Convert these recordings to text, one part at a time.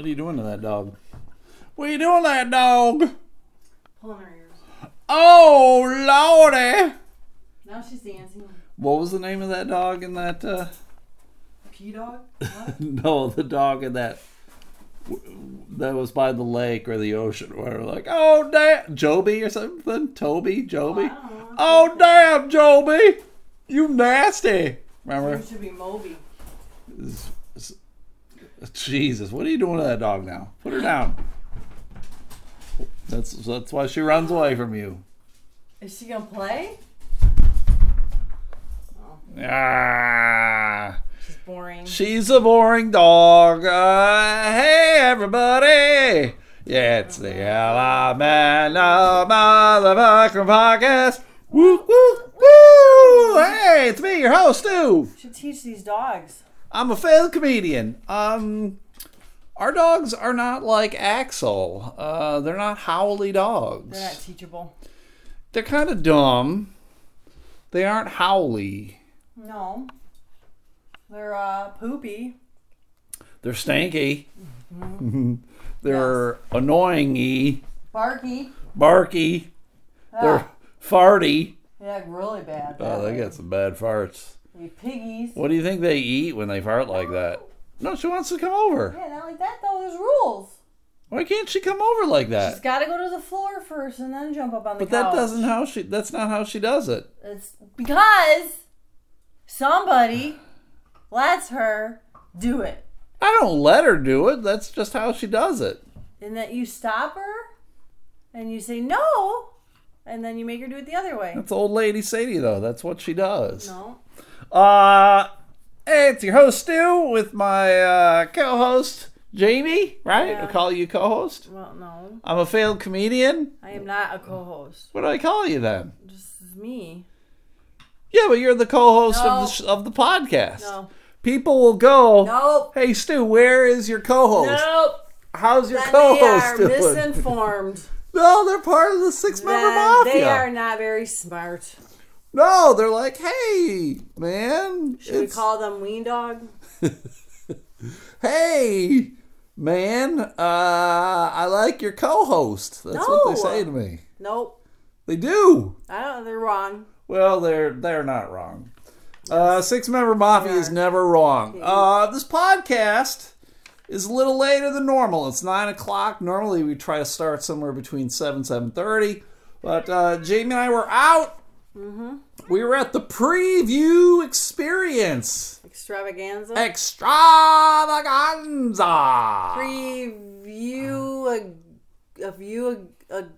What are you doing to that dog? What are you doing to that dog? Pulling her ears. Oh, lordy! Now she's dancing. What was the name of that dog in that? Uh... P dog? No, the dog in that that was by the lake or the ocean. Where like, oh damn, Joby or something, Toby, Joby. Oh damn, Joby, you nasty. Remember? It should be Moby. Jesus, what are you doing to that dog now? Put her down. That's that's why she runs away from you. Is she gonna play? Ah, She's boring. she's a boring dog. Uh, hey everybody, yeah, it's the of Motherfucking Podcast. Woo woo woo! Hey, it's me, your host, Stu. should teach these dogs. I'm a failed comedian. Um, our dogs are not like Axel. Uh, they're not howly dogs. They're not teachable. They're kind of dumb. They aren't howly. No. They're uh poopy. They're stanky. they're annoying-y, Barky. barky. They're Ah, farty. they act really bad. Oh, they got some bad farts. They piggies. What do you think they eat when they fart like that? No, she wants to come over. Yeah, not like that though. There's rules. Why can't she come over like She's that? got to go to the floor first and then jump up on the floor. But that doesn't how she. That's not how she does it. It's because somebody lets her do it. I don't let her do it. That's just how she does it. And that you stop her and you say no, and then you make her do it the other way. That's old lady Sadie, though. That's what she does. No. Uh, hey, it's your host Stu with my uh, co-host Jamie. Right? Yeah. I call you co-host. Well, no. I'm a failed comedian. I am not a co-host. What do I call you then? Just is me. Yeah, but you're the co-host No. of the sh- of the podcast. No. People will go. Nope. Hey Stu, where is your co-host? Nope. How's your Then co-host they are doing? misinformed. No, they're part of the six-member mafia. they are not very smart. No, they're like, hey, man. Should we it's- call them Ween Dog? hey, man, uh, I like your co-host. That's what they No. say to me. Nope. They do. I don't. They're wrong. Well, they're they're not wrong. Uh, Six member mafia is never wrong. Uh, this podcast is a little later than normal. It's nine o'clock. Normally we try to start somewhere between seven seven thirty, but uh, Jamie and I were out. Mm-hmm. We were at the preview experience Extravaganza. extravaganza. Preview a, a view a, a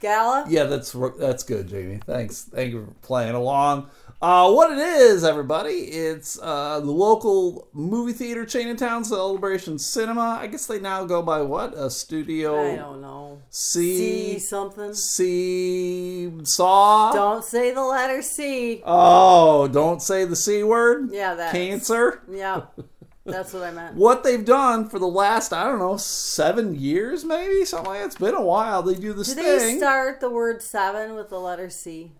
gala. Yeah, that's that's good, Jamie. Thanks. Thank you for playing along. Uh, what it is, everybody? It's uh, the local movie theater chain in town, Celebration Cinema. I guess they now go by what? A Studio I don't know. C C something. C Saw. Don't say the letter C. Oh, don't say the C word. Yeah, that. Cancer. Yeah, that's what I meant. What they've done for the last, I don't know, seven years, maybe something like that. It's been a while. They do this Do thing. they start the word seven with the letter C?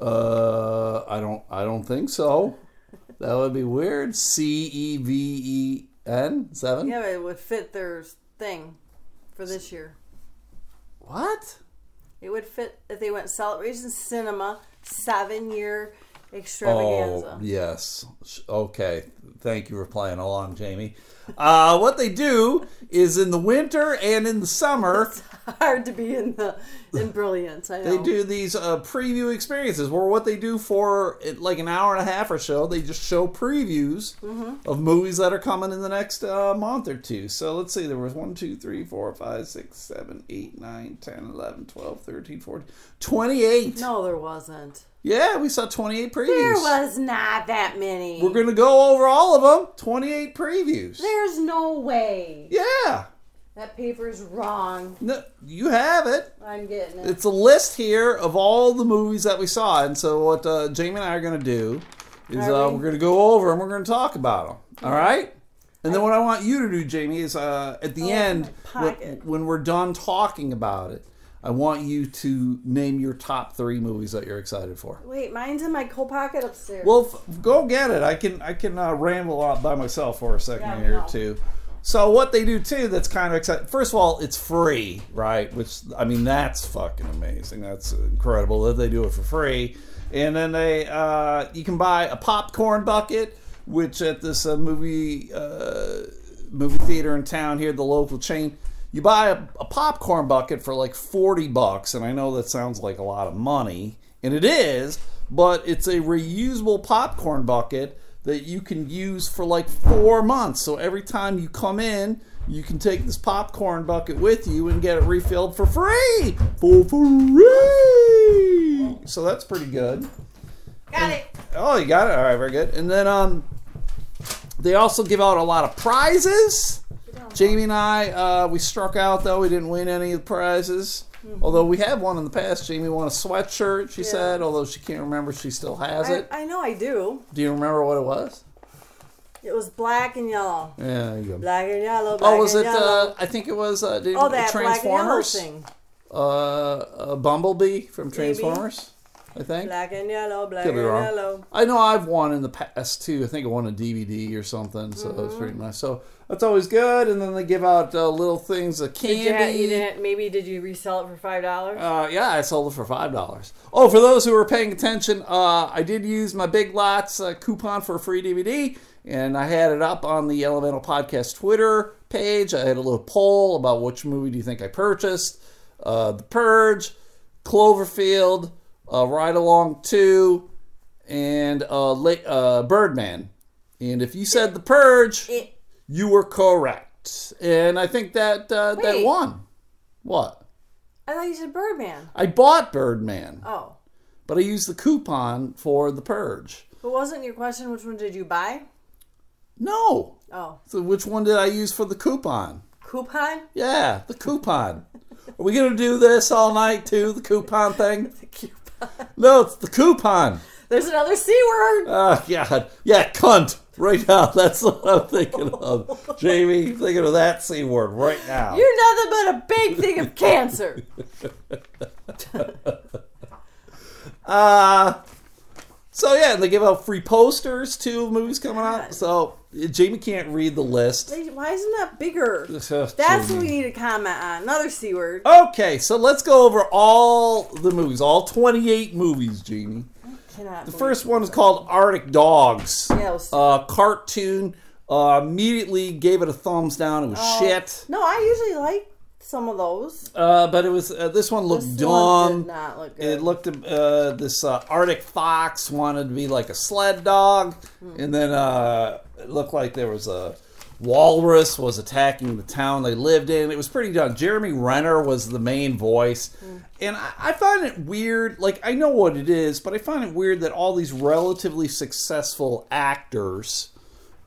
Uh, I don't. I don't think so. That would be weird. C E V E N seven. Yeah, but it would fit their thing for this year. What? It would fit if they went Celebration Cinema seven year extravaganza. Oh yes. Okay. Thank you for playing along, Jamie. Uh, what they do is in the winter and in the summer, Hard to be in the in brilliance. I know. they do these uh, preview experiences. Where what they do for it, like an hour and a half or so, they just show previews Mm-hmm. of movies that are coming in the next uh, month or two. So let's see, there was 1, 2, 3, 4, 5, 6, 7, 8, 9, 10, 11, 12, 13, 14, 28. No, there wasn't. Yeah, we saw 28 previews. There was not that many. We're going to go over all of them. 28 previews. There's no way. Yeah. That paper's wrong. No, you have it. I'm getting it. It's a list here of all the movies that we saw. And so, what uh, Jamie and I are going to do is uh, we? we're going to go over and we're going to talk about them. All right? And then, what I want you to do, Jamie, is uh, at the Oh, end, when, when we're done talking about it, I want you to name your top three movies that you're excited for. Wait, mine's in my coat pocket upstairs. Well, f- go get it. I can I can uh, ramble out by myself for a second Yeah, here no. too. So what they do too that's kind of exciting. First of all, it's free, right? Which I mean that's fucking amazing. That's incredible that they do it for free. And then they uh, you can buy a popcorn bucket, which at this uh, movie uh, movie theater in town here, the local chain, you buy a, a popcorn bucket for like forty bucks. And I know that sounds like a lot of money, and it is, but it's a reusable popcorn bucket that you can use for like four months. So every time you come in, you can take this popcorn bucket with you and get it refilled for free. For free. So that's pretty good. Got it. Oh, you got it. All right, very good. And then um, they also give out a lot of prizes. Jamie and I, uh, we struck out though. We didn't win any of the prizes. Although we have one in the past. Jamie won a sweatshirt. She Yeah. said, although she can't remember, she still has I, it. I know I do. Do you remember what it was? It was black and yellow. Yeah, you go. Black and yellow. Black Oh, was it? Uh, I think it was. Uh, did, oh, that black and yellow Transformers. thing. Uh, uh, Bumblebee from Transformers. I think. Black and yellow. Black Could and be wrong. yellow. I know I've won in the past too. I think I won a DVD or something, so it was pretty Mm-hmm. nice. So that's always good. And then they give out uh, little things of Did you, ha- candy. you didn't, maybe did you resell it for five dollars? Uh, yeah, I sold it for five dollars. Oh, for those who are paying attention, uh, I did use my Big Lots uh, coupon for a free DVD, and I had it up on the Elemental Podcast Twitter page. I had a little poll about which movie do you think I purchased: uh, The Purge, Cloverfield, uh, Ride Along Two, and uh, La- uh, Birdman. And if you said The Purge, It, you were correct, and I think that uh, that Wait. won. What? I thought you said Birdman. I bought Birdman, Oh, but I used the coupon for the Purge. but wasn't your question which one did you buy? No. Oh, So which one did I use for the coupon? coupon. Yeah, the coupon. Are we gonna do this all night too? The coupon thing? The coupon. No, it's the coupon. There's another c word. Oh God, yeah, cunt. Right now, that's what I'm thinking of. Jamie, thinking of that c word right now. You're nothing but a big thing of cancer. Uh so yeah, they give out free posters to movies coming out. So Jamie can't read the list. Why isn't that bigger? That's what we need to comment on. Another c word. Okay, so let's go over all the movies, all 28 movies, Jamie. Cannot The first one is called Arctic Dogs. Yeah, uh, cartoon. Uh, immediately gave it a thumbs down. It was Oh. shit. No, I usually like some of those. Uh, but it was uh, this one looked This one dumb. did not look good. It looked uh, this uh, Arctic fox wanted to be like a sled dog, Hmm. and then uh, it looked like there was a walrus was attacking the town they lived in. It was pretty dumb. Jeremy Renner was the main voice, Hmm. and I, I find it weird. Like I know what it is, but I find it weird that all these relatively successful actors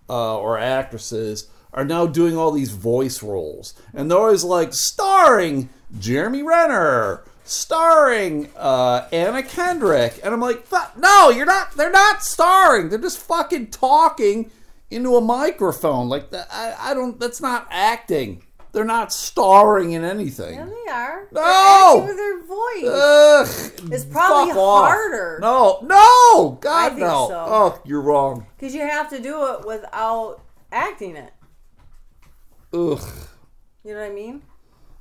uh, or actresses are now doing all these voice roles, and they're always like starring Jeremy Renner, starring uh, Anna Kendrick, and I'm like, "Fuck, no, you're not. They're not starring. They're just fucking talking into a microphone. Like. I, I don't. That's not acting. They're not starring in anything. Yeah, they are. No! With their voice. Ugh, It's probably fuck off. harder. No, no, God think no. so. Oh, you're wrong. Because you have to do it without acting it. Ugh. You know what I mean?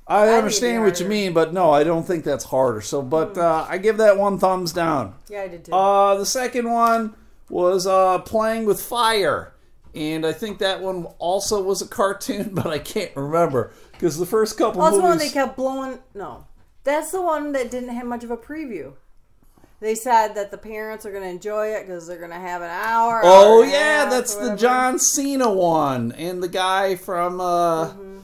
I it'd understand what you mean, but no, I don't think that's harder. So, but uh, I give that one thumbs down. Yeah, I did too. Uh, the second one was uh, playing with fire, and I think that one also was a cartoon, but I can't remember because the first couple That's the one they kept blowing. No, that's the one that didn't have much of a preview. They said that the parents are going to enjoy it because they're going to have an hour. Oh hour yeah, that's the. John Cena one, and the guy from uh, Mm-hmm.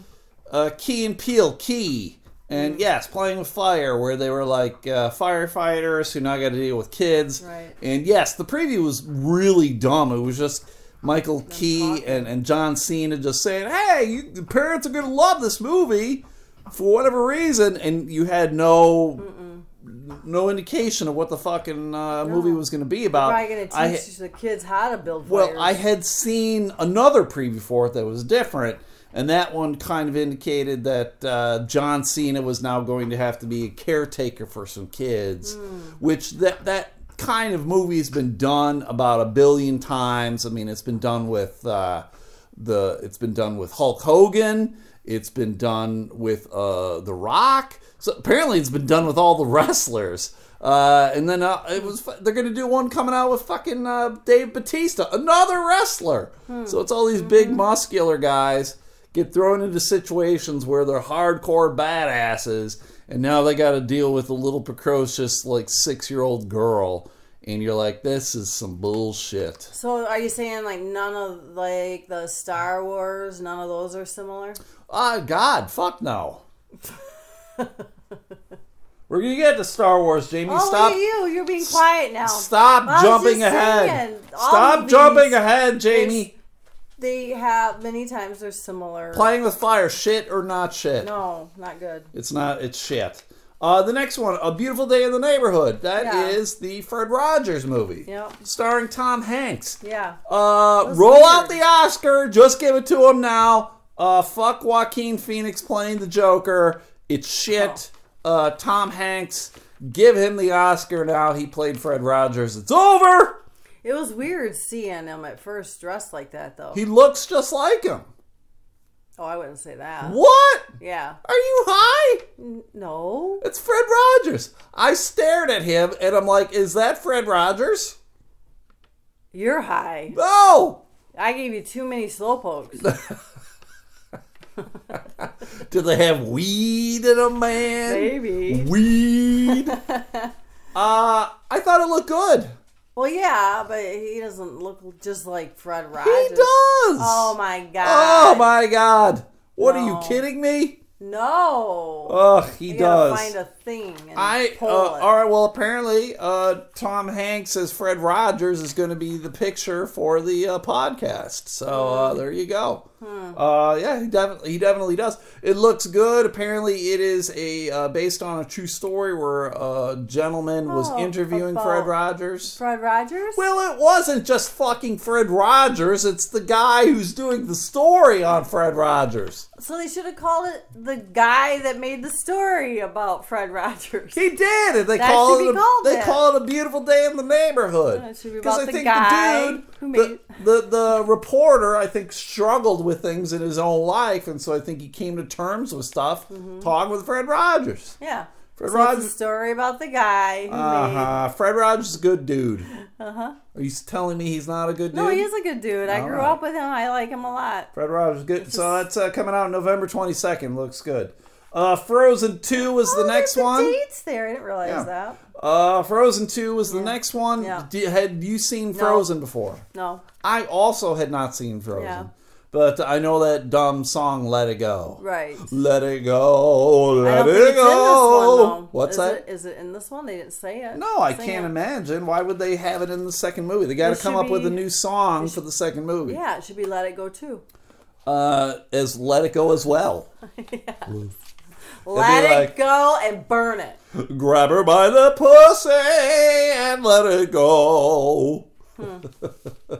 uh, Key and Peele, Key, and Mm. yes, playing with fire, where they were like uh, firefighters who now got to deal with kids. Right. And yes, the preview was really dumb. It was just Michael Key talking. and, and John Cena just saying, "Hey, you, the parents are gonna love this movie." For whatever reason, and you had no no indication of what the fucking uh, movie was going to be about. Probably going to I- teach the kids how to build well. I had seen another preview for it that was different, and that one kind of indicated that uh, John Cena was now going to have to be a caretaker for some kids, which that that kind of movie has been done about a billion times. I mean, it's been done with. Uh, the it's been done with Hulk Hogan. It's been done with uh, The Rock. So apparently, it's been done with all the wrestlers. Uh, and then uh, it was they're gonna do one coming out with fucking uh, Dave Batista, another wrestler. So it's all these big muscular guys get thrown into situations where they're hardcore badasses, and now they got to deal with a little precocious like six year old girl, and you're like, this is some bullshit. So are you saying like none of like the Star Wars, none of those are similar? Ah, God, fuck no. We're gonna get to Star Wars, Jamie. Oh, Stop. you! You're being quiet now. Stop jumping ahead. Stop jumping ahead, Jamie. They have many times they're similar. Playing with fire, shit or not shit? No, not good. It's not. It's shit. Uh, the next one, A Beautiful Day in the Neighborhood. That is Yeah. the Fred Rogers movie, Yep. starring Tom Hanks. Yeah. Uh, roll weird. out the Oscar. Just give it to him now. Uh, fuck Joaquin Phoenix playing the Joker. It's shit. Uh, Tom Hanks. Give him the Oscar now. He played Fred Rogers. It's over. It was weird seeing him at first dressed like that, though. He looks just like him. Oh, I wouldn't say that. What? Yeah. Are you high? N- No. It's Fred Rogers. I stared at him and I'm like, is that Fred Rogers? You're high. No. I gave you too many slowpokes. Do they have weed in them, man? Maybe. Weed. uh, I thought it looked good. Well, yeah, but he doesn't look just like Fred Rogers. He does. Oh my oh, god. Oh my god. What are you kidding me? No. Ugh, he does. find a thing and I uh, it. all right. Well, apparently, uh, Tom Hanks as Fred Rogers is going to be the picture for the uh, podcast. So uh, Hmm. there you go. Uh, yeah, he definitely he definitely does. It looks good. Apparently, it is a uh, based on a true story where a gentleman was Oh, interviewing Fred Rogers. Fred Rogers? Well, it wasn't just fucking Fred Rogers. It's the guy who's doing the story on Fred Rogers. so they should have called it the guy that made the story about Fred Rogers. He did, and they That call it. A, they that. call it a beautiful day in the neighborhood. Because I think be 'Cause about the dude, who made- the, the the reporter. I think struggled with things in his own life, and so I think he came to terms with stuff. Talking with Fred Rogers. Yeah. Fred so Rogers- a story about the guy Uh huh. Fred Rogers is a good dude. Uh huh. Are you telling me he's not a good dude? No, he is a good dude. I All grew right. up with him. I like him a lot. Fred Rogers, is good. So that's uh, coming out November twenty second. Looks good. Uh, Frozen two was the Oh, next there's one. dates there. I didn't realize Yeah. that. Uh, Frozen two was the next one. Yeah. Do- had you seen Frozen before? No. I also had not seen Frozen, Yeah. but I know that dumb song "Let It Go." Right. Let it go, I let don't it think it's in this go. one. What's Is that? It, is it in this one? They didn't say it. No, I Sing can't it. imagine. Why would they have it in the second movie? They got to come should up with a new song for the second movie. Yeah, it should be Let It Go too. Uh, as "Let It Go" as well. Let it like- go and burn it. Grab her by the pussy and let it go. Hmm.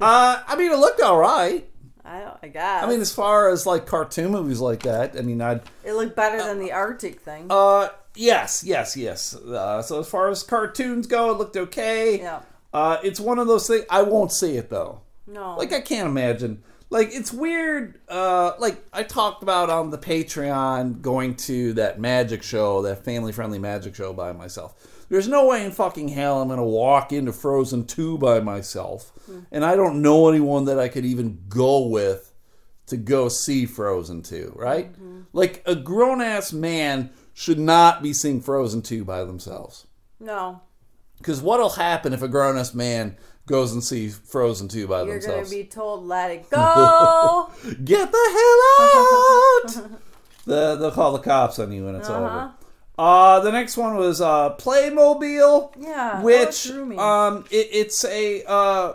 uh, I mean, it looked all right. I, I guess. I mean, as far as like cartoon movies like that, I mean, I'd it looked better than the Arctic thing. Uh, yes, yes, yes. Uh, so as far as cartoons go, it looked okay. Yeah. Uh, it's one of those things. I won't see it though. no. Like I can't imagine. Like it's weird. Uh, like I talked about on the Patreon, going to that magic show, that family-friendly magic show by myself. There's no way in fucking hell I'm gonna walk into Frozen two by myself, and I don't know anyone that I could even go with to go see Frozen 2, right? Like a grown ass man should not be seeing Frozen 2 by themselves. no. Because what'll happen if a grown ass man goes and sees Frozen 2 by You're themselves? gonna be told, "Let it go." Get the hell out! the, they'll call the cops on you when it's Uh-huh. over. Uh, the next one was uh, Playmobil. Yeah, which um, it, it's a uh,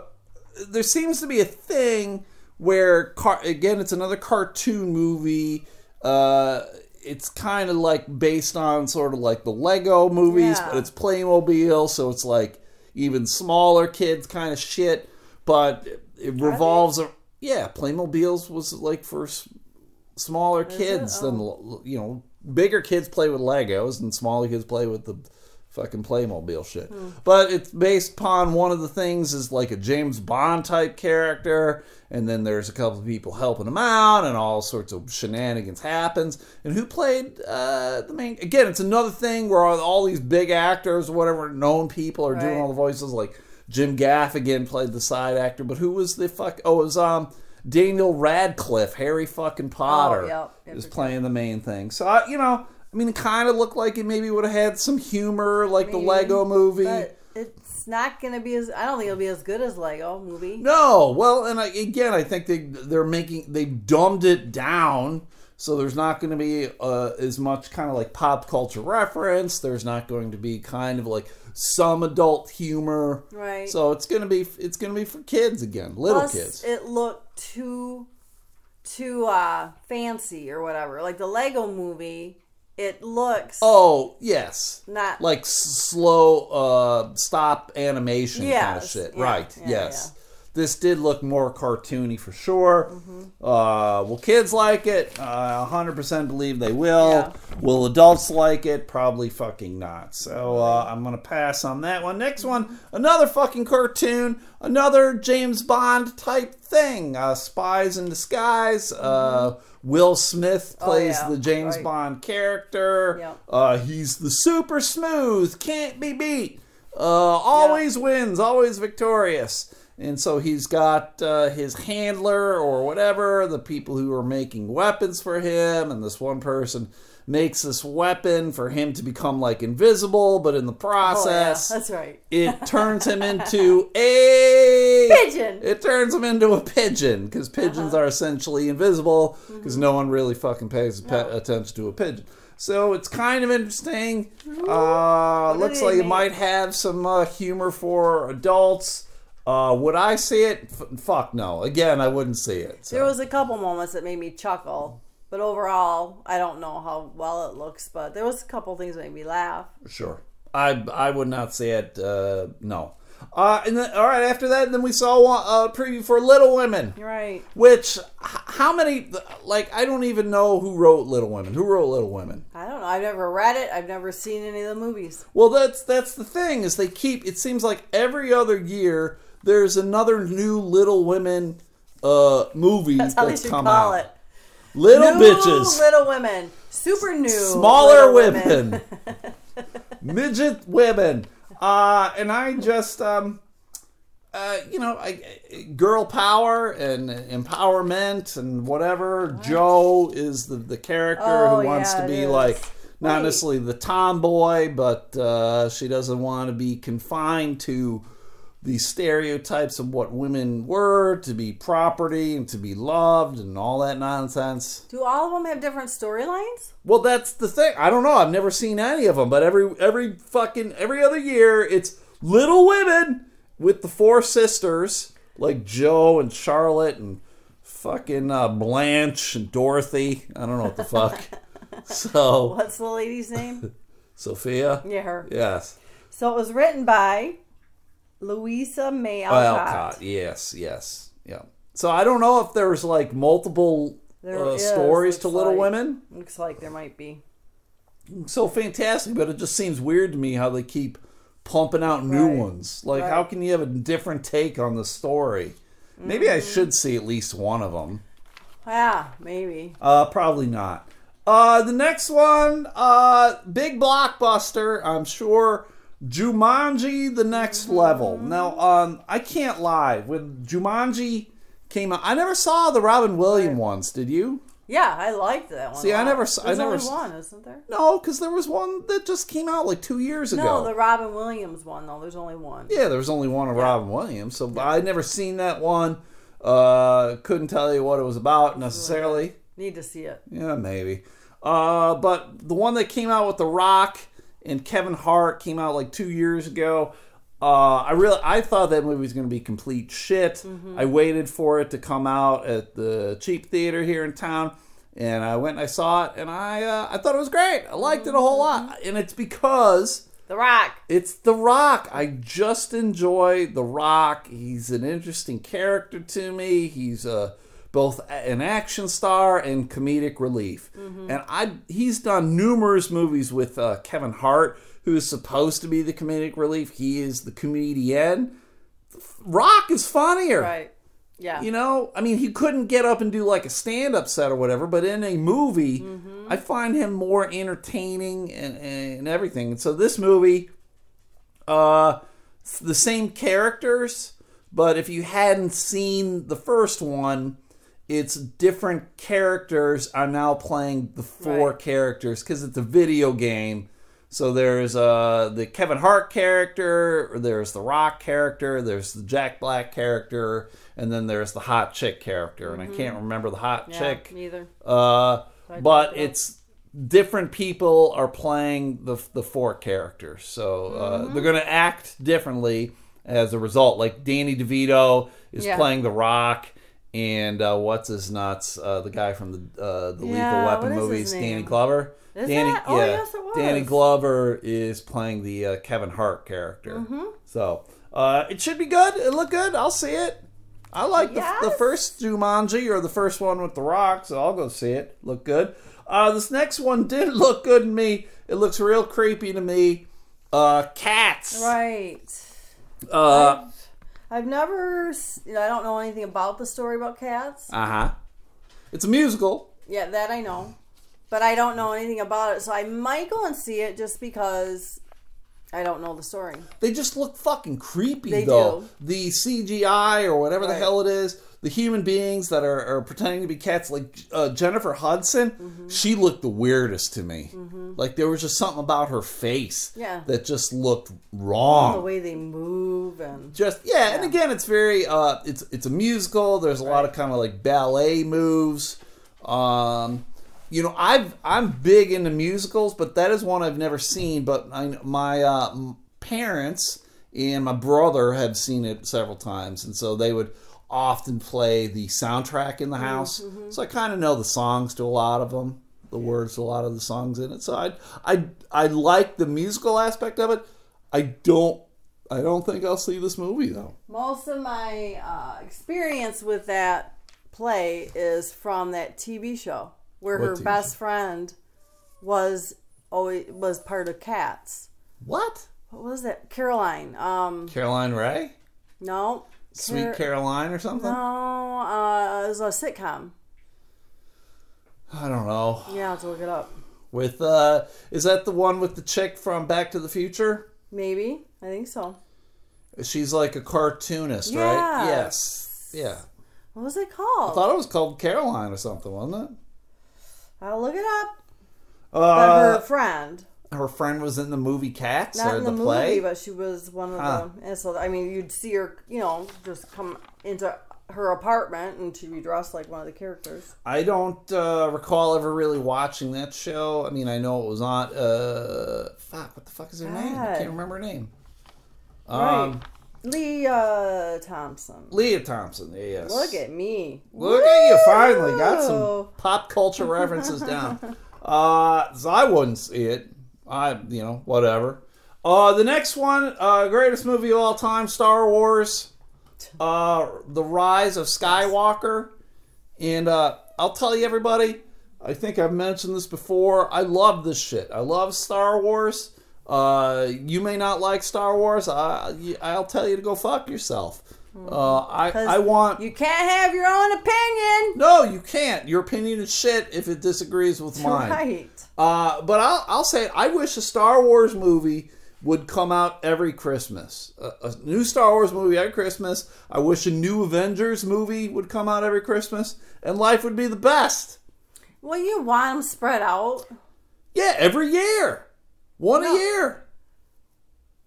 there seems to be a thing where car- again it's another cartoon movie. Uh, it's kind of like based on sort of like the Lego movies, Yeah. but it's Playmobil, so it's like even smaller kids kind of shit. But it revolves. Yeah, Playmobil's was like for s- smaller kids it? than you know bigger kids play with Legos and smaller kids play with the fucking Playmobil shit. But it's based upon one of the things is like a James Bond type character, and then there's a couple of people helping him out, and all sorts of shenanigans happens. And who played uh, the main? Again, it's another thing where all, all these big actors, or whatever known people, are doing all the voices. Like Jim Gaffigan played the side actor, but who was the fuck? Oh, it was um. Daniel Radcliffe, Harry fucking Potter, Oh, yep. Is playing the main thing. So you know, I mean, it kind of looked like it maybe would have had some humor, like the Lego Movie. But it's not gonna be as. I don't think it'll be as good as Lego movie. No, well, and I, again, I think they they're making they've dumbed it down, so there's not going to be uh, as much kind of like pop culture reference. There's not going to be kind of like some adult humor. Right. So it's gonna be it's gonna be for kids again, little Plus, kids. it looked too, too uh fancy or whatever. Like the Lego movie, it looks oh yes, not like slow uh stop animation kind of shit. yeah, right yeah, yes this did look more cartoony for sure Mm-hmm. uh will kids like it uh 100% believe they will Yeah. will adults like it probably fucking not so uh i'm gonna pass on that one next one another fucking cartoon another james bond type thing uh spies in disguise uh will smith plays Mm-hmm. Oh, yeah, the james right. bond character Yep. uh, he's the super smooth, can't be beat, uh, always wins, always victorious. And so he's got uh, his handler or whatever, the people who are making weapons for him, and this one person makes this weapon for him to become like invisible, but in the Oh, yeah, process, that's right. it turns him into a Pigeon. It turns him into a pigeon because pigeons are essentially invisible because no one really fucking pays No. attention to a pigeon. So it's kind of interesting. Uh, looks like it might have some uh, humor for adults. Uh, would I see it? F- fuck no. Again, I wouldn't see it. so. There was a couple moments that made me chuckle, but overall, I don't know how well it looks. But there was a couple things that made me laugh. Sure. I I would not see it. Uh, no. Uh, and then all right. After that, then we saw a preview for Little Women. Right. Which, how many? Like, I don't even know who wrote Little Women. Who wrote Little Women? I don't know. I've never read it. I've never seen any of the movies. Well, that's that's the thing is they keep. It seems like every other year there's another new Little Women uh movie That's how they that's should come call out. it. Little New bitches, Little Women. Super new. smaller women, midget women. Uh, and I just um. Uh, you know, I, girl power and empowerment and whatever. Jo is the, the character Oh, who wants yeah, to be like not Right. necessarily the tomboy, but uh, she doesn't want to be confined to the stereotypes of what women were to be property and to be loved and all that nonsense. Do all of them have different storylines? Well, that's the thing. I don't know. I've never seen any of them, but every every fucking every other year it's Little Women with the four sisters like Joe and Charlotte and fucking uh, Blanche and Dorothy. I don't know what the fuck. so What's the lady's name? Sophia. yeah, her. Yes. So it was written by Louisa May Alcott. Alcott. Yes. Yes. Yeah. So I don't know if there's like multiple There uh, is, stories to Little like. Women. Looks like there might be. so fantastic, but it just seems weird to me how they keep pumping out new Right. ones. Like, Right. how can you have a different take on the story? Maybe Mm-hmm. I should see at least one of them. Yeah, maybe. Uh, probably not. Uh, the next one, uh, big blockbuster. I'm sure. Jumanji: The Next. Level. Now, um, I can't lie. When Jumanji came out, I never saw the Robin Williams ones. Did you? Yeah, I liked that one. See, I never saw. There's never only one, isn't there? No, because there was one that just came out like two years ago. No, the Robin Williams one though. There's only one. Yeah, there was only one of Robin Williams, so I'd never seen that one. Uh, couldn't tell you what it was about necessarily. Need to see it. Yeah, maybe. Uh, but the one that came out with The Rock and Kevin Hart came out like two years ago. Uh, I really, I thought that movie was going to be complete shit. I waited for it to come out at the cheap theater here in town, and I went and I saw it, and I, uh, I thought it was great. I liked it a whole lot, and it's because The Rock. it's The Rock. I just enjoy The Rock. He's an interesting character to me. He's uh, both an action star and comedic relief. And I he's done numerous movies with uh, Kevin Hart. who is supposed to be the comedic relief. He is the comedian. Rock is funnier. Right. Yeah. You know, I mean, he couldn't get up and do like a stand up set or whatever, but in a movie, I find him more entertaining and, and everything. And so this movie, uh, the same characters, but if you hadn't seen the first one, it's different characters are now playing the four Right. characters because it's a video game. So there's uh, the Kevin Hart character, there's the Rock character, there's the Jack Black character, and then there's the hot chick character. And I can't remember the hot yeah, chick. Neither. Uh, but it's different people are playing the the four characters, so uh, Mm-hmm. they're going to act differently as a result. Like Danny DeVito is Yeah. playing the Rock, and uh, what's his nuts? Uh, the guy from the uh, the Lethal Weapon movies, Danny? Glover. Is Danny, that? Oh, yeah, yes, it was. Danny Glover is playing the uh, Kevin Hart character. Mm-hmm. So uh, it should be good. It look good. I'll see it. I like the, the first Jumanji or the first one with the rocks. so I'll go see it. Look good. Uh, this next one didn't look good to me. It looks real creepy to me. Uh, cats. Right. Uh I've never. You know, I don't know anything about the story about cats. Uh huh. It's a musical. Yeah, that I know, but I don't know anything about it. So I might go and see it just because I don't know the story. They just look fucking creepy They though. do. The CGI or whatever the hell it is, the human beings that are, are pretending to be cats, like uh, Jennifer Hudson, Mm-hmm. she looked the weirdest to me. Like there was just something about her face Yeah. that just looked wrong. The way they move and Just yeah, and again, it's very uh, it's it's a musical. There's a lot of kind of like ballet moves. Um, you know, I've I'm big into musicals, but that is one I've never seen. But I, my uh, parents and my brother have seen it several times, and so they would often play the soundtrack in the house. So I kind of know the songs to a lot of them, the words to a lot of the songs in it. So I I I like the musical aspect of it. I don't I don't think I'll see this movie though. most of my uh, experience with that play is from that TV show where What her TV best friend was always was part of Cats. What? What was that? Caroline. Um, Caroline Ray? no. Sweet Car- Caroline or something? No, uh, it was a sitcom. I don't know. Yeah, I'll have to look it up. With uh is that the one with the chick from Back to the Future? Maybe. I think so. She's like a cartoonist, right? Yes. Yeah. What was it called? I thought it was called Caroline or something, wasn't it? I'll look it up. But Uh, her friend, her friend was in the movie Cats not or in the, the, play. movie, but she was one of Huh. the. And so I mean, you'd see her, you know, just come into her apartment and she'd be dressed like one of the characters. I don't uh, recall ever really watching that show. I mean, I know it was on. Uh, fuck, what the fuck is her name? I can't remember her name. Right. Um, Lea Thompson. Lea Thompson. Yes. Look at me. Look at you finally got some pop culture references down. Uh, so I wouldn't see it. I, you know, whatever. Uh, the next one, uh, greatest movie of all time, Star Wars, uh, The Rise of Skywalker, and uh, I'll tell you, everybody. I think I've mentioned this before. I love this shit. I love Star Wars. Uh, you may not like Star Wars. I, I'll tell you to go fuck yourself. Uh, I, I want You can't have your own opinion. no, you can't. Your opinion is shit if it disagrees with mine. Right. Uh, but I'll, I'll say it. I wish a Star Wars movie would come out every Christmas. A, a new Star Wars movie every Christmas. I wish a new Avengers movie would come out every Christmas, and life would be the best. Well, you want them spread out. Yeah, every year, one No. a year.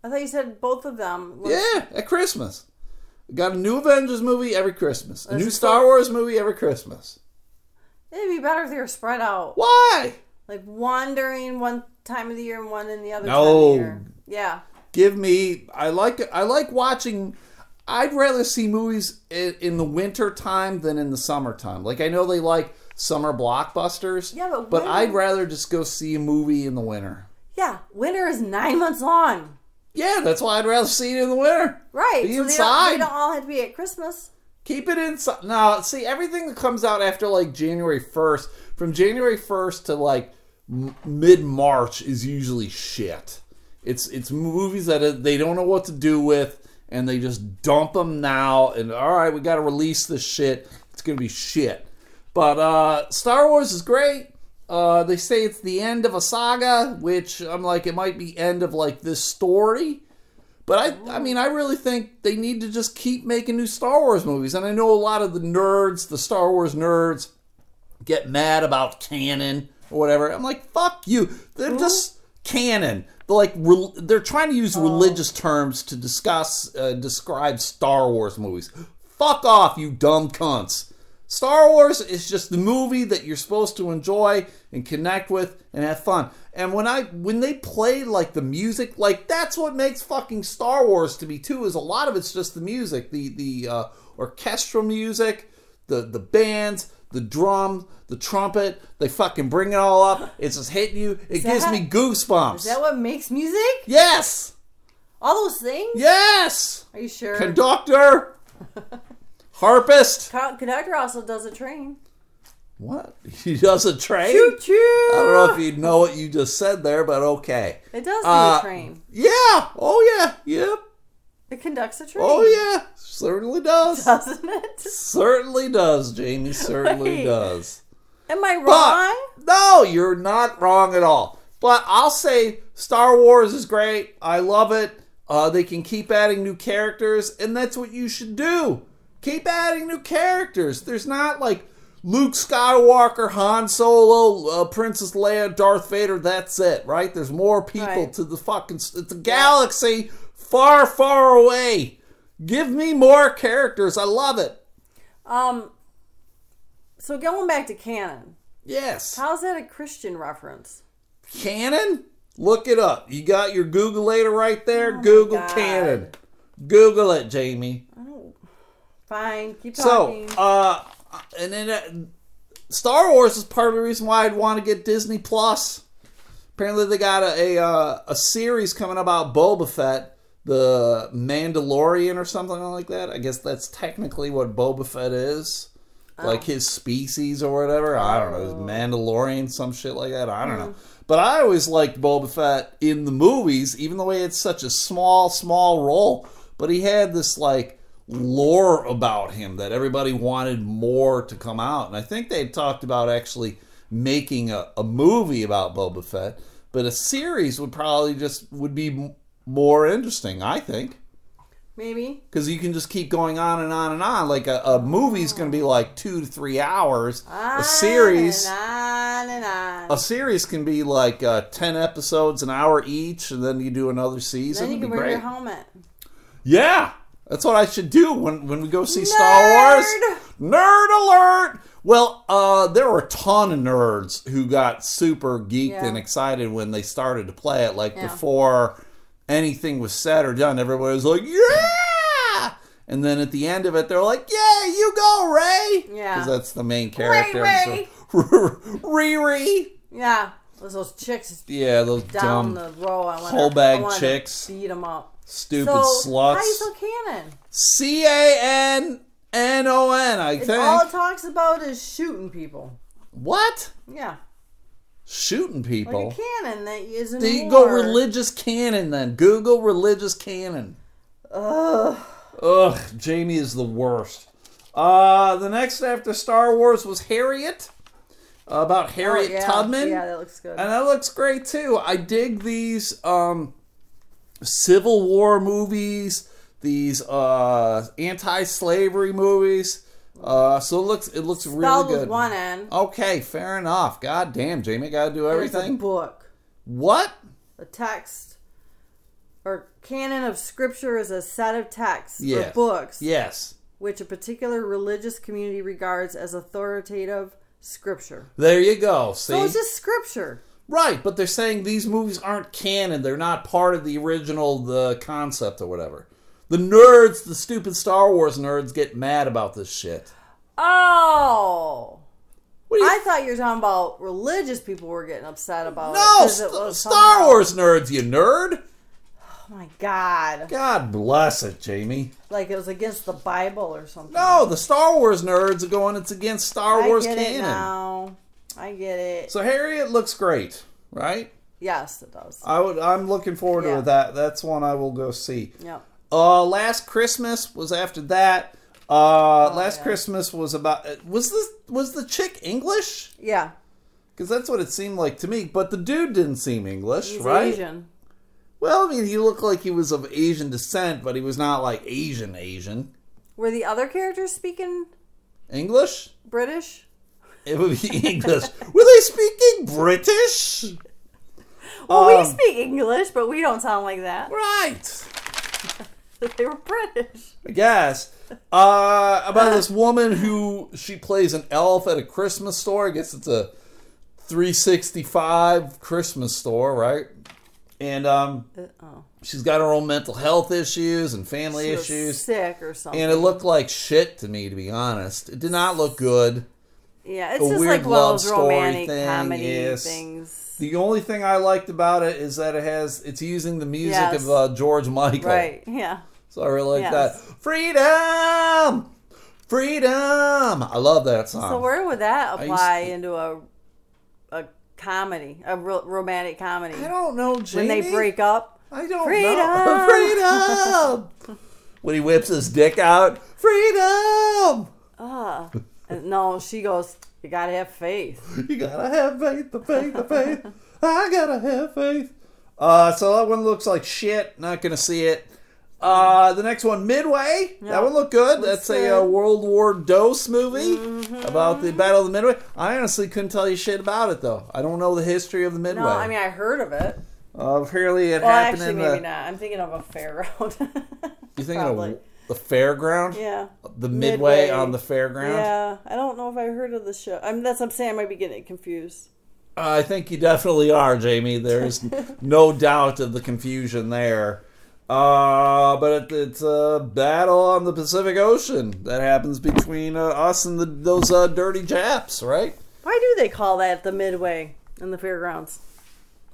I thought you said both of them. was- Yeah, at Christmas. Got a new Avengers movie every Christmas. A new Star Wars movie every Christmas. It'd be better if they were spread out. Why? Like one during one time of the year and one in the other time No. of the year. Yeah. give me i like i like watching i'd rather see movies in, in the winter time than in the summertime like i know they like summer blockbusters Yeah, but but i'd rather just go see a movie in the winter Yeah. Winter is nine months long. Yeah that's why i'd rather see it in the winter Right. Be so They don't, inside. they don't all have to be at Christmas. keep it inside now see everything that comes out after like january 1st from january 1st to like m- mid-march is usually shit It's it's movies that they don't know what to do with, and they just dump them now. And all right, we got to release this shit. It's gonna be shit. But uh, Star Wars is great. Uh, they say it's the end of a saga, which I'm like, it might be end of like this story. But I, I mean, I really think they need to just keep making new Star Wars movies. And I know a lot of the nerds, the Star Wars nerds, get mad about canon or whatever. I'm like, fuck you. They're just canon. They're like re- they're trying to use religious terms to discuss uh, describe Star Wars movies. Fuck off, you dumb cunts. Star Wars is just the movie that you're supposed to enjoy and connect with and have fun. And when I when they play like the music, like that's what makes fucking Star Wars to me too. Is a lot of it's just the music, the the uh, orchestral music, the the bands, the drum, the trumpet. They fucking bring it all up. It's just hitting you. It gives me goosebumps. Is that what makes music? yes, All those things? yes. Are you sure? Conductor, harpist. Co- Conductor also does a train. What? He does a train? Choo choo. I don't know if you know what you just said there, but okay. It does do Uh, a train. Yeah. Oh yeah. Yep. It conducts a train. Oh yeah. Certainly does. Doesn't it? Certainly does, Jamie. Certainly Right. does. Am I But wrong? no, you're not wrong at all. But I'll say Star Wars is great. I love it. Uh, they can keep adding new characters, and that's what you should do. Keep adding new characters. There's not like Luke Skywalker, Han Solo, uh, Princess Leia, Darth Vader. That's it, right? There's more people Right. to the fucking. It's a galaxy far, far away. Give me more characters. I love it. Um. So going back to canon, Yes. how's that a Christian reference? Canon? Look it up. You got your Google later right there. Oh Google Canon. Google it, Jamie. Fine, keep So, uh, and then uh, Star Wars is part of the reason why I'd want to get Disney Plus. Apparently, they got a a, uh, a series coming about Boba Fett, the Mandalorian or something like that. I guess that's technically what Boba Fett is, like his species or whatever. I don't know, Mandalorian, some shit like that. I don't know. But I always liked Boba Fett in the movies, even though he had such a small, small role. But he had this like lore about him that everybody wanted more to come out. And I think they talked about actually making a, a movie about Boba Fett, but a series would probably just would be m- more interesting, I think. Maybe. Because you can just keep going on and on and on. Like a, a movie's going to be like two to three hours. A series, On and on. a series can be like uh, ten episodes, an hour each, and then you do another season. then you can be bring your helmet. Yeah, that's what I should do when when we go see Star Wars. Nerd! Nerd alert! Well, uh, there were a ton of nerds who got super geeked Yeah. and excited when they started to play it. Like Yeah. before anything was said or done, everybody was like, "Yeah!" And then at the end of it, they're like, "Yeah, you go, Rey!" Yeah. because that's the main character. Rey. So, Riri. Yeah. Those, those chicks Yeah, those down dumb, the row. I wanna, whole bag I chicks. Beat them up. Stupid so, sluts. So canon? C A N N O N. I It's think. all it talks about is shooting people. What? Yeah. Shooting people. Like a cannon that isn't There you go, religious canon then. Google religious canon. Ugh. Ugh, Jamie is the worst. Uh, the next after Star Wars was Harriet. about Harriet Oh, yeah. Tubman. Yeah, that looks good. And that looks great too. I dig these um, Civil War movies, these uh, anti-slavery movies. Uh, so it looks it looks really good. with one N. Okay, fair enough. God damn, Jamie, gotta do There's a everything. book. What? A text or canon of scripture is a set of texts Yes. or books Yes. which a particular religious community regards as authoritative scripture. There you go. See? So it's just scripture. Right, but they're saying these movies aren't canon. They're not part of the original the concept or whatever. The nerds, the stupid Star Wars nerds get mad about this shit. Oh. I thought you were talking about religious people were getting upset about it. No, it St- was Star Wars nerds, you nerd. Oh my god. God bless it, Jamie. Like it was against the Bible or something. No, the Star Wars nerds are going. It's against Star I Wars get it canon. now. I get it. So Harriet looks great, right? Yes, it does. I would. I'm looking forward Yeah. to that. That's one I will go see. Yep. Uh, Last Christmas was after that. Uh, Last Oh, yeah. Christmas was about. Was this was the chick English? Yeah. Because that's what it seemed like to me. But the dude didn't seem English, He's right? Asian. Well, I mean, he looked like he was of Asian descent, but he was not like Asian Asian. Were the other characters speaking English? British? It would be English. Were they speaking British? Well, we Um, speak English, but we don't sound like that. Right. they were British. I guess. Uh, about this woman who she plays an elf at a Christmas store. I guess it's a 365 Christmas store, right? And um, she's got her own mental health issues and family issues. sick or something. And it looked like shit to me, to be honest. It did not look good. Yeah, it's just weird like love those story romantic thing, comedy yes. things. The only thing I liked about it is that it has it's using the music Yes. of uh, George Michael. Right? Yeah. So I really like Yes. that. Freedom! Freedom! I love that song. So where would that apply to- into a a comedy, a ro- romantic comedy? I don't know, Jamie. when they break up. I don't Freedom! know. Freedom! when he whips his dick out. Freedom! Uh, no, she goes. You gotta have faith. You gotta have faith, the faith, the faith. I gotta have faith. Uh, so that one looks like shit. Not gonna see it. Uh, the next one, Midway. Yeah. That one looked good. That's a. Mm-hmm. uh, World War Dose movie about the Battle of the Midway. I honestly couldn't tell you shit about it though. I don't know the history of the Midway. No, I mean I heard of it. uh, apparently it Well, happened actually, in maybe the. not. I'm thinking of a fair road. You thinking Probably. of the fairground? Yeah. The Midway, Midway. on the fairground. Yeah, I don't know if I heard of the show. I mean, that's what I'm saying. I might be getting confused. I think you definitely are, Jamie. There's no doubt of the confusion there. Uh, but it, it's a battle on the Pacific Ocean that happens between uh, us and the, those uh, dirty Japs, right? Why do they call that the Midway in the fairgrounds?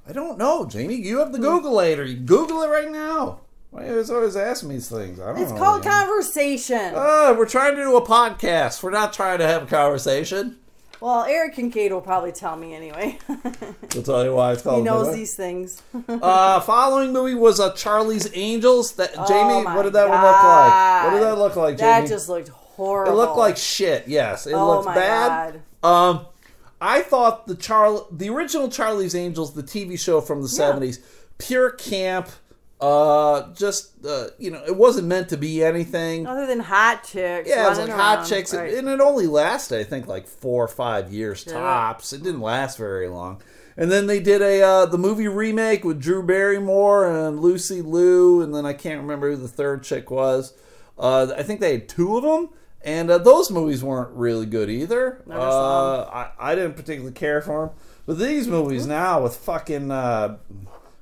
I don't know, Jamie. You have the Google later. You Google it right now. Why are you always- always asking me these things? I don't It's know. called Jamie. conversation. Uh, we're trying to do a podcast. We're not trying to have a conversation. well, Eric Kincaid will probably tell me anyway. We'll tell you why it's called. he knows these things. Uh, following movie was uh, Charlie's Angels. That Jamie, Oh my what did that one look like? What did God. that look like, Jamie? That just looked horrible. it looked like shit. Yes, it Oh looked my bad. Um, I thought the Char, the original Charlie's Angels, the TV show from the seventies, pure camp. Uh, just uh, you know, it wasn't meant to be anything. Other than hot chicks. Yeah, it was like running hot chicks, Right. and it only lasted, I think, like four or five years Yeah. tops. It didn't last very long. And then they did a uh, the movie remake with Drew Barrymore and Lucy Liu, and then I can't remember who the third chick was. Uh, I think they had two of them, and uh, those movies weren't really good either. Uh, I, I didn't particularly care for them, but these movies now with fucking uh,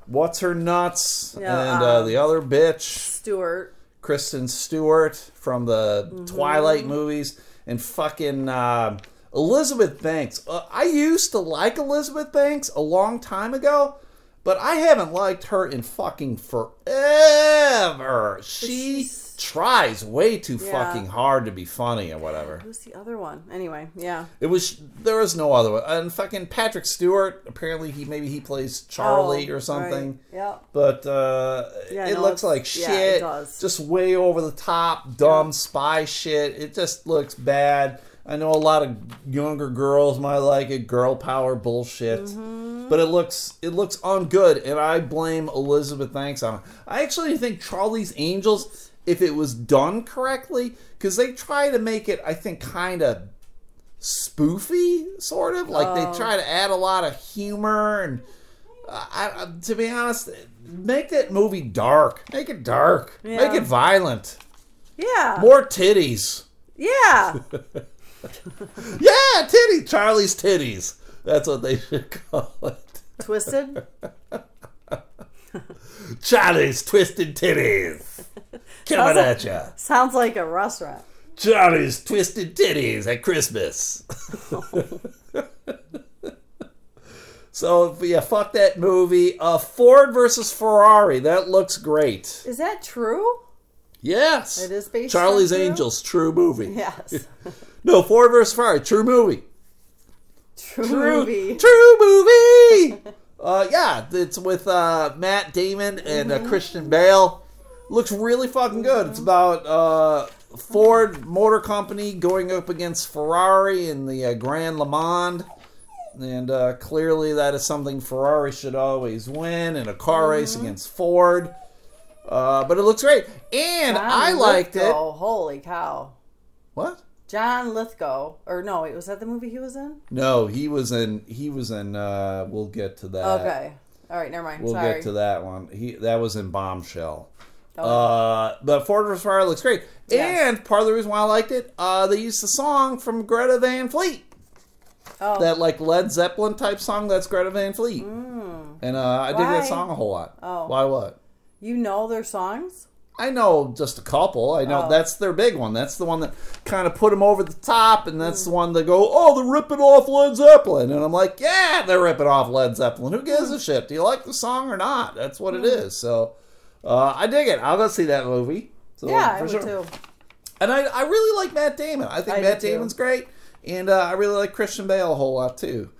what's her nuts and uh, um, the other bitch. Stewart. Kristen Stewart from the Twilight movies, and fucking uh, Elizabeth Banks. Uh, I used to like Elizabeth Banks a long time ago, but I haven't liked her in fucking forever. She she's- tries way too Yeah. fucking hard to be funny or whatever. Who's the other one? Anyway, yeah. It was there was no other one. And fucking Patrick Stewart. Apparently he maybe he plays Charlie Oh, or something. right. Yeah. But uh, Yeah, it no, looks like shit. yeah, it does. Just way over the top, dumb spy shit. It just looks bad. I know a lot of younger girls might like it, girl power bullshit. Mm-hmm. But it looks it looks ungood, and I blame Elizabeth Banks on it. I actually think Charlie's Angels, if it was done correctly, because they try to make it, I think, kind of spoofy, sort of. Like Oh. they try to add a lot of humor and. I, I, to be honest, make that movie dark. Make it dark. Yeah. Make it violent. Yeah. More titties. Yeah. Yeah, titties. Charlie's titties. That's what they should call it. Twisted. Charlie's twisted titties. Coming Sounds at ya. Sounds like a restaurant. Charlie's twisted titties at Christmas. so yeah, fuck that movie. Uh, Ford versus Ferrari. That looks great. Is that true? Yes, It is based Charlie's on true? Angels. True movie. Yes. No, Ford versus Ferrari. True movie. True, True movie. True movie. Uh, yeah, it's with uh, Matt Damon and Mm-hmm. uh, Christian Bale. Looks really fucking good. It's about uh, Ford Motor Company going up against Ferrari in the uh, Grand Le Mans. And uh, clearly, that is something Ferrari should always win in a car race Mm-hmm. against Ford. Uh, but it looks great. And John I liked it. Lithgow, Holy cow. What? John Lithgow. Or no, wait, was that the movie he was in? No, he was in. He was in. Uh, we'll get to that. Okay. All right, never mind. We'll Sorry. get to that one. He that was in Bombshell. Oh. Uh, but Ford vs Ferrari looks great, and part of the reason why I liked it, uh, they used the song from Greta Van Fleet, oh. that like Led Zeppelin type song. That's Greta Van Fleet, and uh, I dig that song a whole lot. Oh. Why what? you know their songs? I know just a couple. I know Oh. that's their big one. That's the one that kind of put them over the top, and Mm. that's the one that go, oh, they're ripping off Led Zeppelin, and I'm like, yeah, they're ripping off Led Zeppelin. Who gives Mm. a shit? Do you like the song or not? That's what it is. So, uh, I dig it. I'll go see that movie. So, yeah, I would sure. too. And I, I really like Matt Damon. I think I Matt do too. Damon's great, and uh, I really like Christian Bale a whole lot too.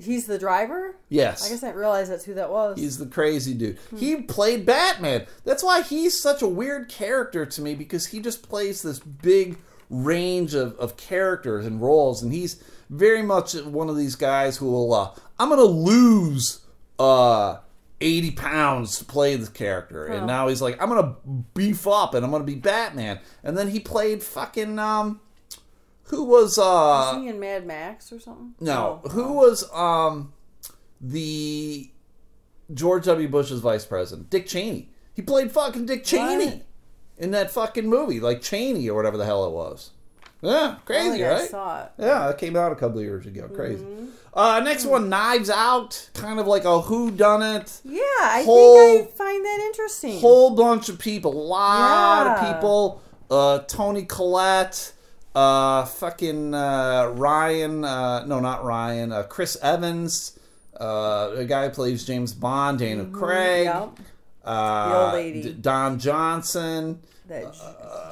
He's the driver? Yes. I guess I didn't realize that's who that was. He's the crazy dude. He played Batman. That's why he's such a weird character to me because he just plays this big range of, of characters and roles, and he's very much one of these guys who will. Uh, I'm gonna lose uh, 80 pounds to play this character, and now he's like, I'm gonna beef up and I'm gonna be Batman. And then he played fucking um, who was uh, Was he in Mad Max or something? no, Oh. who was um the George W. Bush's vice president? Dick Cheney. He played fucking Dick Cheney What? in that fucking movie, like Cheney or whatever the hell it was. Yeah, I crazy, I right? saw it. Yeah, it came out a couple of years ago. Crazy. Mm-hmm. Uh, next one, Knives Out, kind of like a Who Done It. Yeah, I Whole- think I find that interesting. Whole bunch of people, a lot Yeah. of people. Uh, Toni Collette, uh, fucking uh, Ryan. Uh, no, not Ryan. Uh, Chris Evans. Uh, a guy who plays James Bond. Daniel Craig. Yep. Uh, The old lady. D- Don Johnson. That J-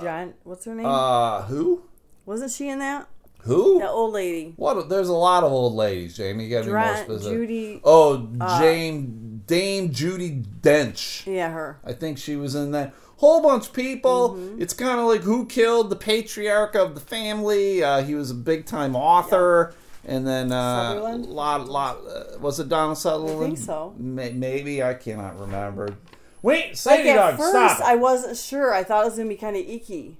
John, what's her name? Uh, who? Wasn't she in that? Who? The old lady. What? There's a lot of old ladies, Jamie. You gotta be more specific. Judy. Oh, Jane, Dame Judi Dench. Yeah, her. I think she was in that. Whole bunch of people. Mm-hmm. It's kind of like who killed the patriarch of the family. Uh, he was a big time author. And then uh, Sutherland? lot, lot. Uh, was it Donald Sutherland? Think so. May- maybe I cannot remember. Wait, Like Sadie at Dog, first, stop! I wasn't sure. I thought it was gonna be kind of icky.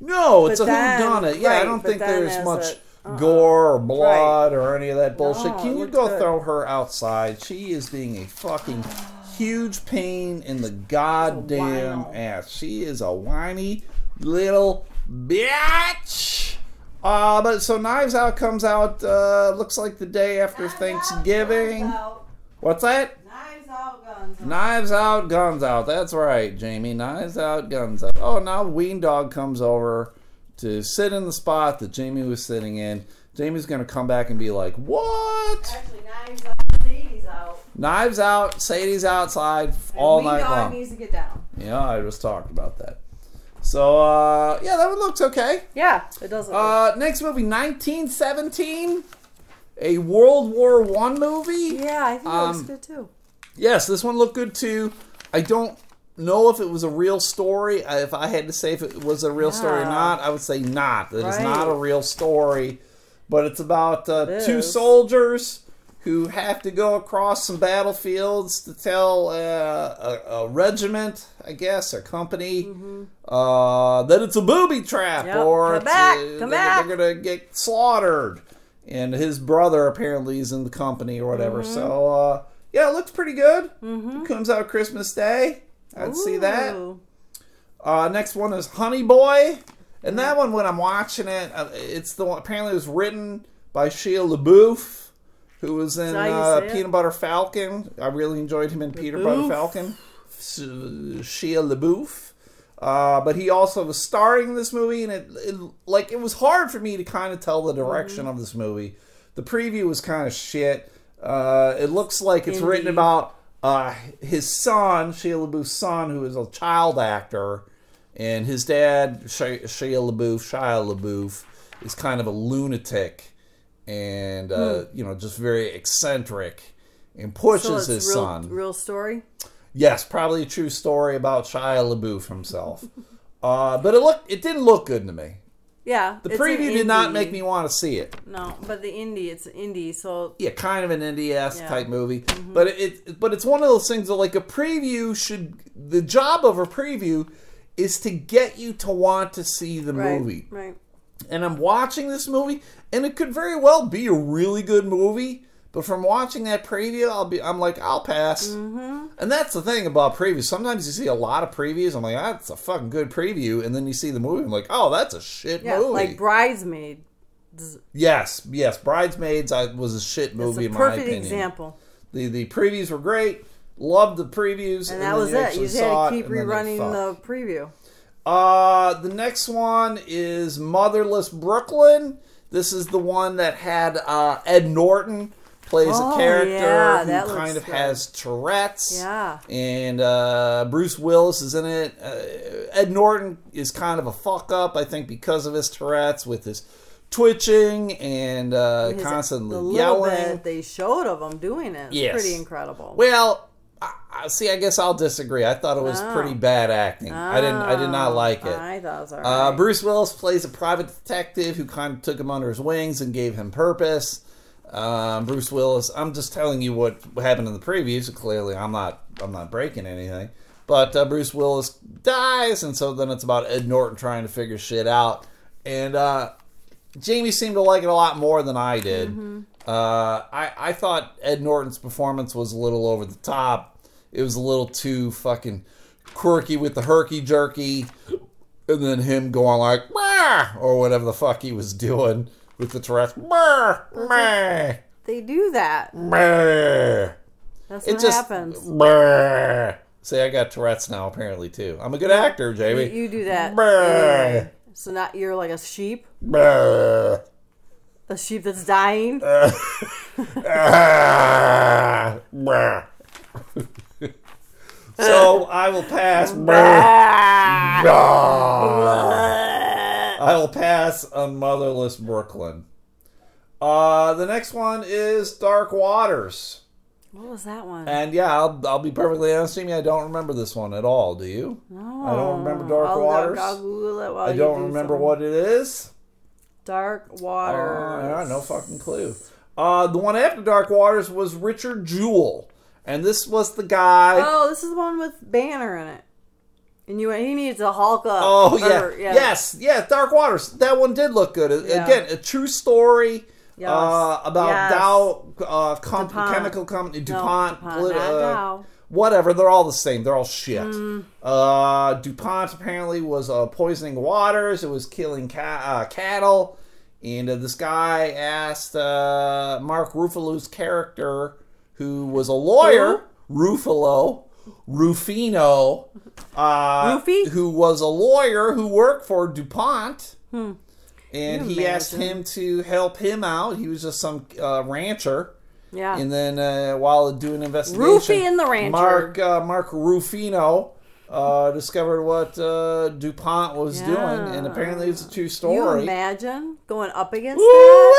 No, it's but a then- who done it. Yeah, I don't think there's much it- uh-uh. gore or blood or any of that bullshit. No, Can you go good. throw her outside? She is being a fucking huge pain in the goddamn ass. She is a whiny little bitch. Uh, but so Knives Out comes out. Uh, looks like the day after Thanksgiving. What's that? Knives out, guns out. Knives out, guns out. That's right, Jamie. Knives out, guns out. Oh, now Ween Dog comes over to sit in the spot that Jamie was sitting in. Jamie's going to come back and be like, What? Actually, knives out, Sadie's out. Knives out, Sadie's outside all Wee night dog long. needs to get down. Yeah, I just talked about that. So, uh, yeah, that one looks okay. Yeah, it does. Look Uh, next movie, 1917. A World War One movie. yeah, I think that looks um, good too. Yes, this one looked good too. I don't know if it was a real story. If I had to say if it was a real story or not, I would say not. It is Right. not a real story. But it's about uh, It two soldiers who have to go across some battlefields to tell uh, a, a regiment, I guess, a company, uh, that it's a booby trap Mm-hmm. Yep. or Come back, uh, come they're, they're going to get slaughtered. And his brother apparently is in the company or whatever. Mm-hmm. So, uh, yeah, it looks pretty good. Comes out Christmas Day. I'd see that. Uh, next one is Honey Boy, and that one when I'm watching it, uh, it's the one apparently it was written by Shia LaBeouf, who was in that how you uh, it? Peanut Butter Falcon. I really enjoyed him in Peanut Butter Falcon. S- Shia LaBeouf. Uh, but he also was starring in this movie, and it, it like it was hard for me to kind of tell the direction Mm-hmm. of this movie. The preview was kind of shit. Uh, it looks like it's written about uh, his son, Shia LaBeouf's son, who is a child actor, and his dad, Shia, LaBeouf, Shia LaBeouf, is kind of a lunatic, and uh, you know, just very eccentric. and pushes So his real, son. real story. Yes, probably a true story about Shia LaBeouf himself. uh, but it looked it didn't look good to me. Yeah. The preview did not make me want to see it. No, but the indie, it's indie, so Yeah, kind of an indie esque Yeah. Mm-hmm. type movie, but it, it but it's one of those things that like a preview should the job of a preview is to get you to want to see the right, movie. right. and I'm watching this movie, and it could very well be a really good movie. But from watching that preview, I'll be, I'm like, I'll pass. Mm-hmm. And that's the thing about previews. Sometimes you see a lot of previews. I'm like, that's a fucking good preview, and then you see the movie. I'm like, oh, that's a shit Yeah, movie. like Bridesmaid. Yes, yes, Bridesmaids I, was a shit movie a in my perfect opinion. example. The the previews were great. Loved the previews, And then that was it. You just had to keep rerunning the preview. Uh, the next one is Motherless Brooklyn. This is the one that had uh, Ed Norton plays Oh, a character yeah, who kind of good. has Tourette's. Yeah. And uh, Bruce Willis is in it. Uh, Ed Norton is kind of a fuck up, I think, because of his Tourette's with his twitching and uh, His- constantly the yelling. they showed of him doing it. It's Yes. pretty incredible. Well, I, I, see, I guess I'll disagree. I thought it was Oh. pretty bad acting. I didn't. I did not like it. I thought it was alright. Uh, Bruce Willis plays a private detective who kind of took him under his wings and gave him purpose. Um, Bruce Willis. I'm just telling you what happened in the previews. Clearly, I'm not. I'm not breaking anything. But uh, Bruce Willis dies, and so then it's about Ed Norton trying to figure shit out. And uh, Jamie seemed to like it a lot more than I did. Mm-hmm. Uh, I I thought Ed Norton's performance was a little over the top. It was a little too fucking quirky with the herky jerky, and then him going like or whatever the fuck he was doing with the Tourette's. "Bah! Bah! they do that. Bah!" That's It what just happens. See, I got Tourette's now apparently too. I'm a good actor, Jamie. you do that. Bah! So not you're like a sheep, Bah! a sheep that's dying. Ah, bah. so I will pass. Bah. I will pass on Motherless Brooklyn. Uh, the next one is Dark Waters. What was that one? And yeah, I'll, I'll be perfectly honest with you, I don't remember this one at all. Do you? no, I don't remember Dark I'll, Waters. I'll Google it while I don't do remember something. what it is. Dark Waters. Uh, no fucking clue. Uh, the one after Dark Waters was Richard Jewell. And this was the guy. Oh, this is the one with Banner in it. And you he needs to hulk up. Oh yeah. Or- yes, yeah. Dark Waters. That one did look good. Yeah. Again, a true story Yes. uh, about Yes. Dow uh, DuPont. chemical company No, DuPont. DuPont, not uh, whatever. They're all the same. They're all shit. Mm. Uh, DuPont apparently was uh, poisoning waters. It was killing ca- uh, cattle. And uh, this guy asked uh, Mark Ruffalo's character, who was a lawyer, Ruffalo, Rufino, uh, who was a lawyer who worked for DuPont. Hmm. And he asked him to help him out. He was just some uh, rancher. Yeah. And then uh, while doing investigation, Rufy and the rancher. Mark uh, Mark Rufino uh, discovered what uh, DuPont was Yeah. doing, and apparently it's a true you story. imagine going up against that?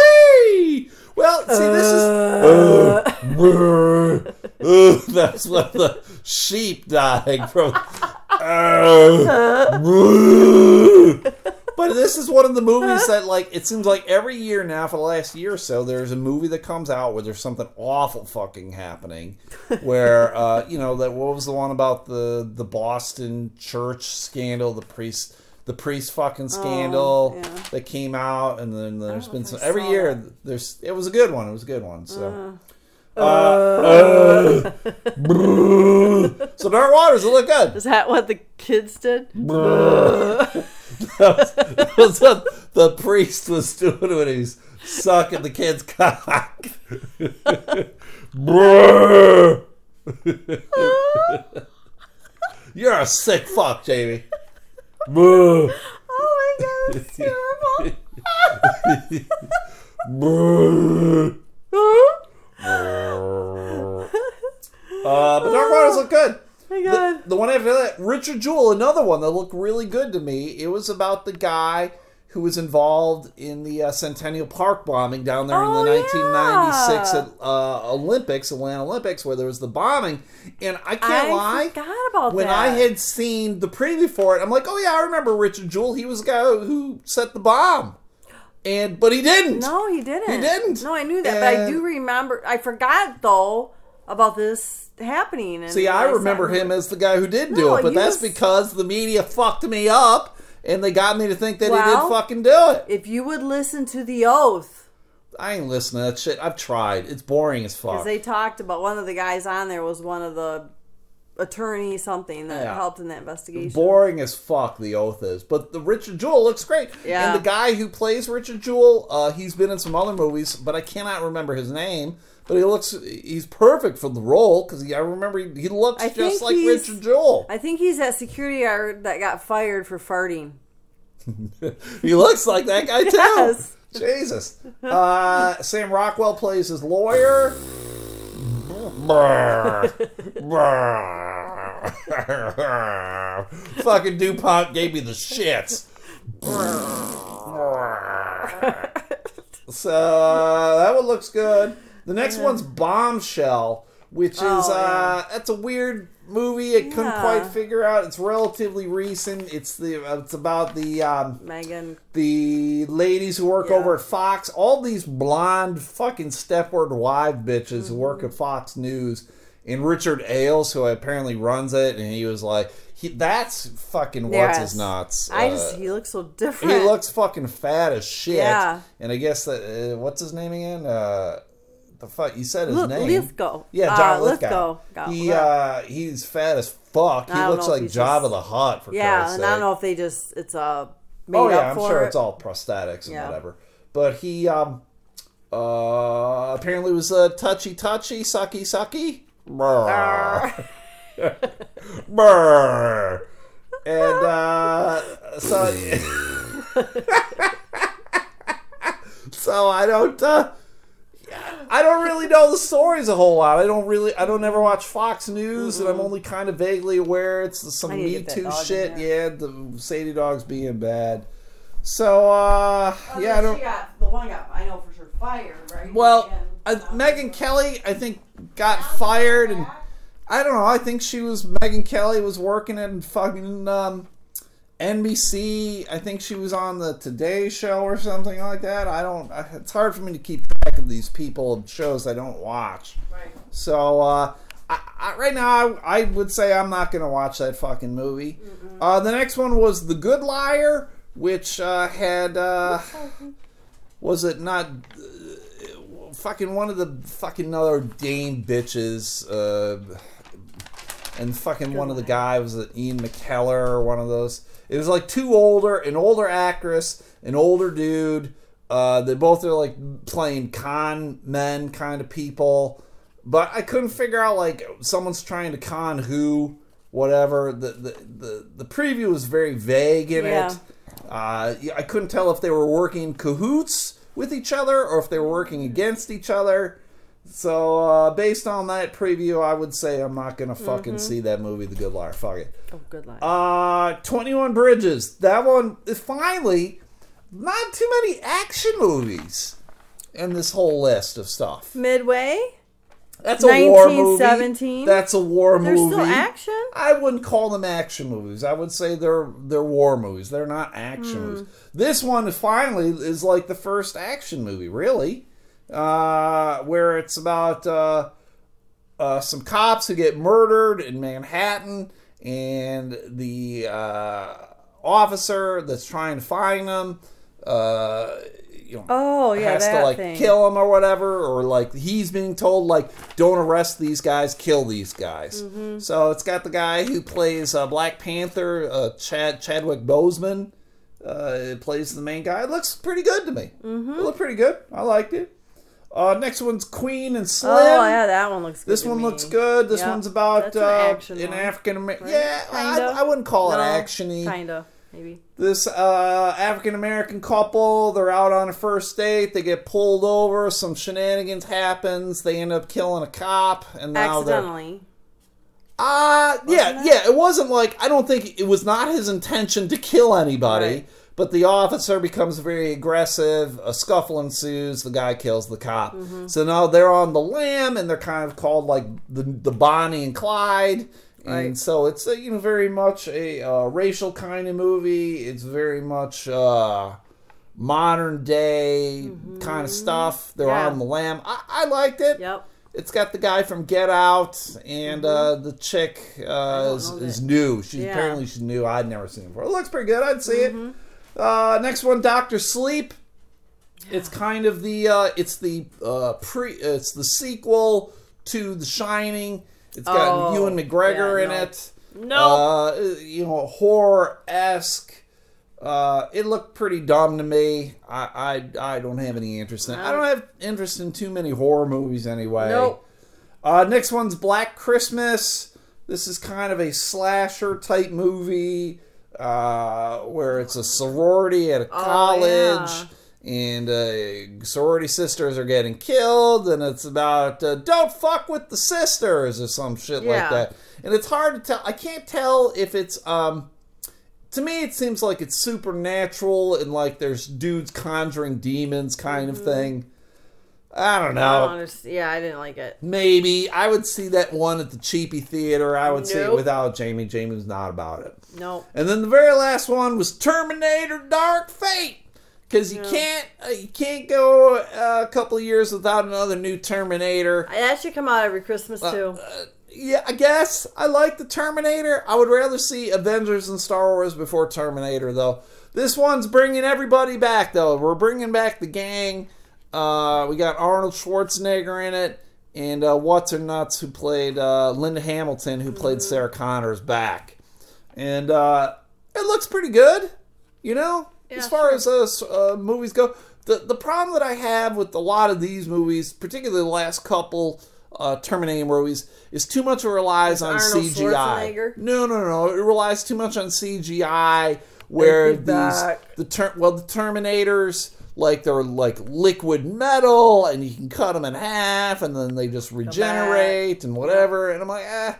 Woo-wee! Well, see, this is that's what the sheep dying from. Uh, but this is one of the movies that, like, it seems like every year now for the last year or so, there's a movie that comes out where there's something awful fucking happening. Where, uh, you know, that what was the one about the the Boston church scandal, the priest. The priest fucking scandal Oh, yeah. that came out, and then there's been some every year. There's it was a good one. It was a good one. So, Uh, uh, brr. so Dark Waters, it looked good. Is that what the kids did? That was, that was what the priest was doing when he's sucking the kid's cock. You're a sick fuck, Jamie. Oh my god, it's terrible. one after that, Richard Jewell, another one that looked really good to me. It was about the guy who was involved in the uh, Centennial Park bombing down there in Oh, the 1996 yeah. at, uh, Olympics, Atlanta Olympics, where there was the bombing. And I can't I lie. forgot about when that. I had seen the preview for it, I'm like, oh yeah, I remember Richard Jewell. He was the guy who set the bomb, and but he didn't. No, he didn't. He didn't. No, I knew that, but I do remember. I forgot though about this happening. And See, I remember him as the guy who did do No, it, but that's was- because the media fucked me up and they got me to think that he Well- did fucking do it. If you would listen to the oath, I ain't listening to that shit. I've tried. It's boring as fuck. because they talked about one of the guys on there was one of the attorney something that Yeah. helped in that investigation. boring as fuck the oath is but the richard jewell looks great Yeah. and the guy who plays richard jewell uh, he's been in some other movies but i cannot remember his name but he looks he's perfect for the role because i remember he, he looks I just like richard jewell I think he's that security guard that got fired for farting. he looks like that guy too Yes. jesus uh, sam rockwell plays his lawyer. Fucking DuPont gave me the shits. so uh, that one looks good. The next one's Bombshell, which is Oh, uh, that's a weird movie. I couldn't quite figure out. It's relatively recent. It's the it's about the um, Megyn. the ladies who work Yeah. over at Fox, all these blonde fucking Stepford wife bitches who Mm-hmm. work at Fox News, and Richard Ailes, who apparently runs it, and he was like, he, "That's fucking what's Yes. his nuts." I Uh, just he looks so different. he looks fucking fat as shit. Yeah. and I guess that uh, what's his name again? Uh, the fuck you said his Li- name. Lithgow. Yeah, John Uh, Lithgow. Lithgow. He uh, he's fat as fuck. He looks like Jabba just- the Hutt for Yeah, Christ's and sake. I don't know if they just it's uh made Oh yeah, I'm sure it. it's all prosthetics and Yeah. whatever. But he um uh apparently was a touchy touchy, sucky sucky. Brr. Brr. And uh so So I don't uh I don't really know the stories a whole lot. I don't really I don't ever watch Fox News and I'm only kind of vaguely aware it's some I need to Me Too shit. Yeah, the Sadie dog's being bad. So uh yeah, I don't got the one got I know for sure fired, right? well, uh, Megyn Kelly, I think, got fired, and I don't know. I think she was Megyn Kelly was working at fucking um, NBC. I think she was on the Today Show or something like that. I don't. It's hard for me to keep track of these people and shows I don't watch. Right. So uh, I, I, right now, I, I would say I'm not going to watch that fucking movie. Uh, the next one was The Good Liar, which uh, had uh, was it not uh, fucking one of the fucking other Dame bitches. And fucking one of the guys was it Ian McKellen or one of those. It was like two older, an older actress, an older dude. Uh, they both are like playing con men kind of people, but I couldn't figure out like someone's trying to con who, whatever. The the the, the preview was very vague in Yeah. it. Uh, I couldn't tell if they were working cahoots with each other or if they were working against each other. So uh, based on that preview, I would say I'm not gonna fucking see that movie, The Good Liar. Fuck it. Oh, good luck. Uh, 21 Bridges. That one is finally not too many action movies in this whole list of stuff. Midway. That's a war movie. 1917? That's a war movie. There's movie. still action. I wouldn't call them action movies. I would say they're they're war movies. They're not action Hmm. movies. This one finally is like the first action movie, really, uh, where it's about uh, uh, some cops who get murdered in Manhattan, and the uh, officer that's trying to find them. Uh, you know, Oh yeah, has to like thing. kill him or whatever, or like he's being told like don't arrest these guys, kill these guys. Mm-hmm. So it's got the guy who plays uh, Black Panther, uh, Chad Chadwick Boseman, uh, plays the main guy. It looks pretty good to me. Mm-hmm. It looked pretty good. I liked it. Uh, next one's Queen and Slim. Oh yeah, that one looks. good This one me. looks good. This Yep. one's about That's an uh, an African American. right? Yeah, I, I wouldn't call it actiony Kinda, maybe. this uh, African American couple. They're out on a first date. They get pulled over. Some shenanigans happens. They end up killing a cop, and now they're Accidentally. uh yeah, it? yeah. It wasn't like I don't think it was not his intention to kill anybody, Right. But the officer becomes very aggressive. A scuffle ensues. The guy kills the cop. Mm-hmm. So now they're on the lam, and they're kind of called like the the Bonnie and Clyde. And Right. so it's a, you know very much a uh, racial kind of movie. It's very much uh, modern day kind of stuff. They're Mm-hmm. Yeah. on the lam. I, I liked it. Yep. It's got the guy from Get Out, and uh, the chick uh, is, is new. She's Yeah. apparently she's new. I'd never seen before. It looks pretty good. I'd see it. Uh, next one, Doctor Sleep. It's kind of the uh, it's the uh, pre it's the sequel to The Shining. It's got Oh, Ewan McGregor yeah, in no. it. No. Uh, you know, horror esque. Uh, it looked pretty dumb to me. I, I I don't have any interest in it. I don't have interest in too many horror movies anyway. Nope. Uh, next one's Black Christmas. This is kind of a slasher type movie uh, where it's a sorority at a college. yeah. And uh, sorority sisters are getting killed, and it's about uh, don't fuck with the sisters or some shit like that. And it's hard to tell. I can't tell if it's um, to me it seems like it's supernatural and like there's dudes conjuring demons kind of thing. I don't Mm-hmm. I know. don't understand. Yeah, I didn't like it. Maybe I would see that one at the cheapy theater. I would see it without Jamie. Jamie was not about it. Nope. And then the very last one was Terminator: Dark Fate. Because you can't uh, you can't go uh, a couple of years without another new Terminator. That should come out every Christmas too. Uh, yeah, I guess I like the Terminator. I would rather see Avengers and Star Wars before Terminator, though. This one's bringing everybody back, though. We're bringing back the gang. Uh, we got Arnold Schwarzenegger in it, and uh, what's her nuts who played uh, Linda Hamilton, who played. Sarah Connor's back, and uh, it looks pretty good. You know, as far sure. as uh, uh, movies go, the the problem that I have with a lot of these movies, particularly the last couple uh, Terminator movies, is too much relies on CGI. No, no, no, it relies too much on CGI. Where these back. the ter- well the Terminators like they're like liquid metal and you can cut them in half and then they just regenerate and whatever and I'm like eh.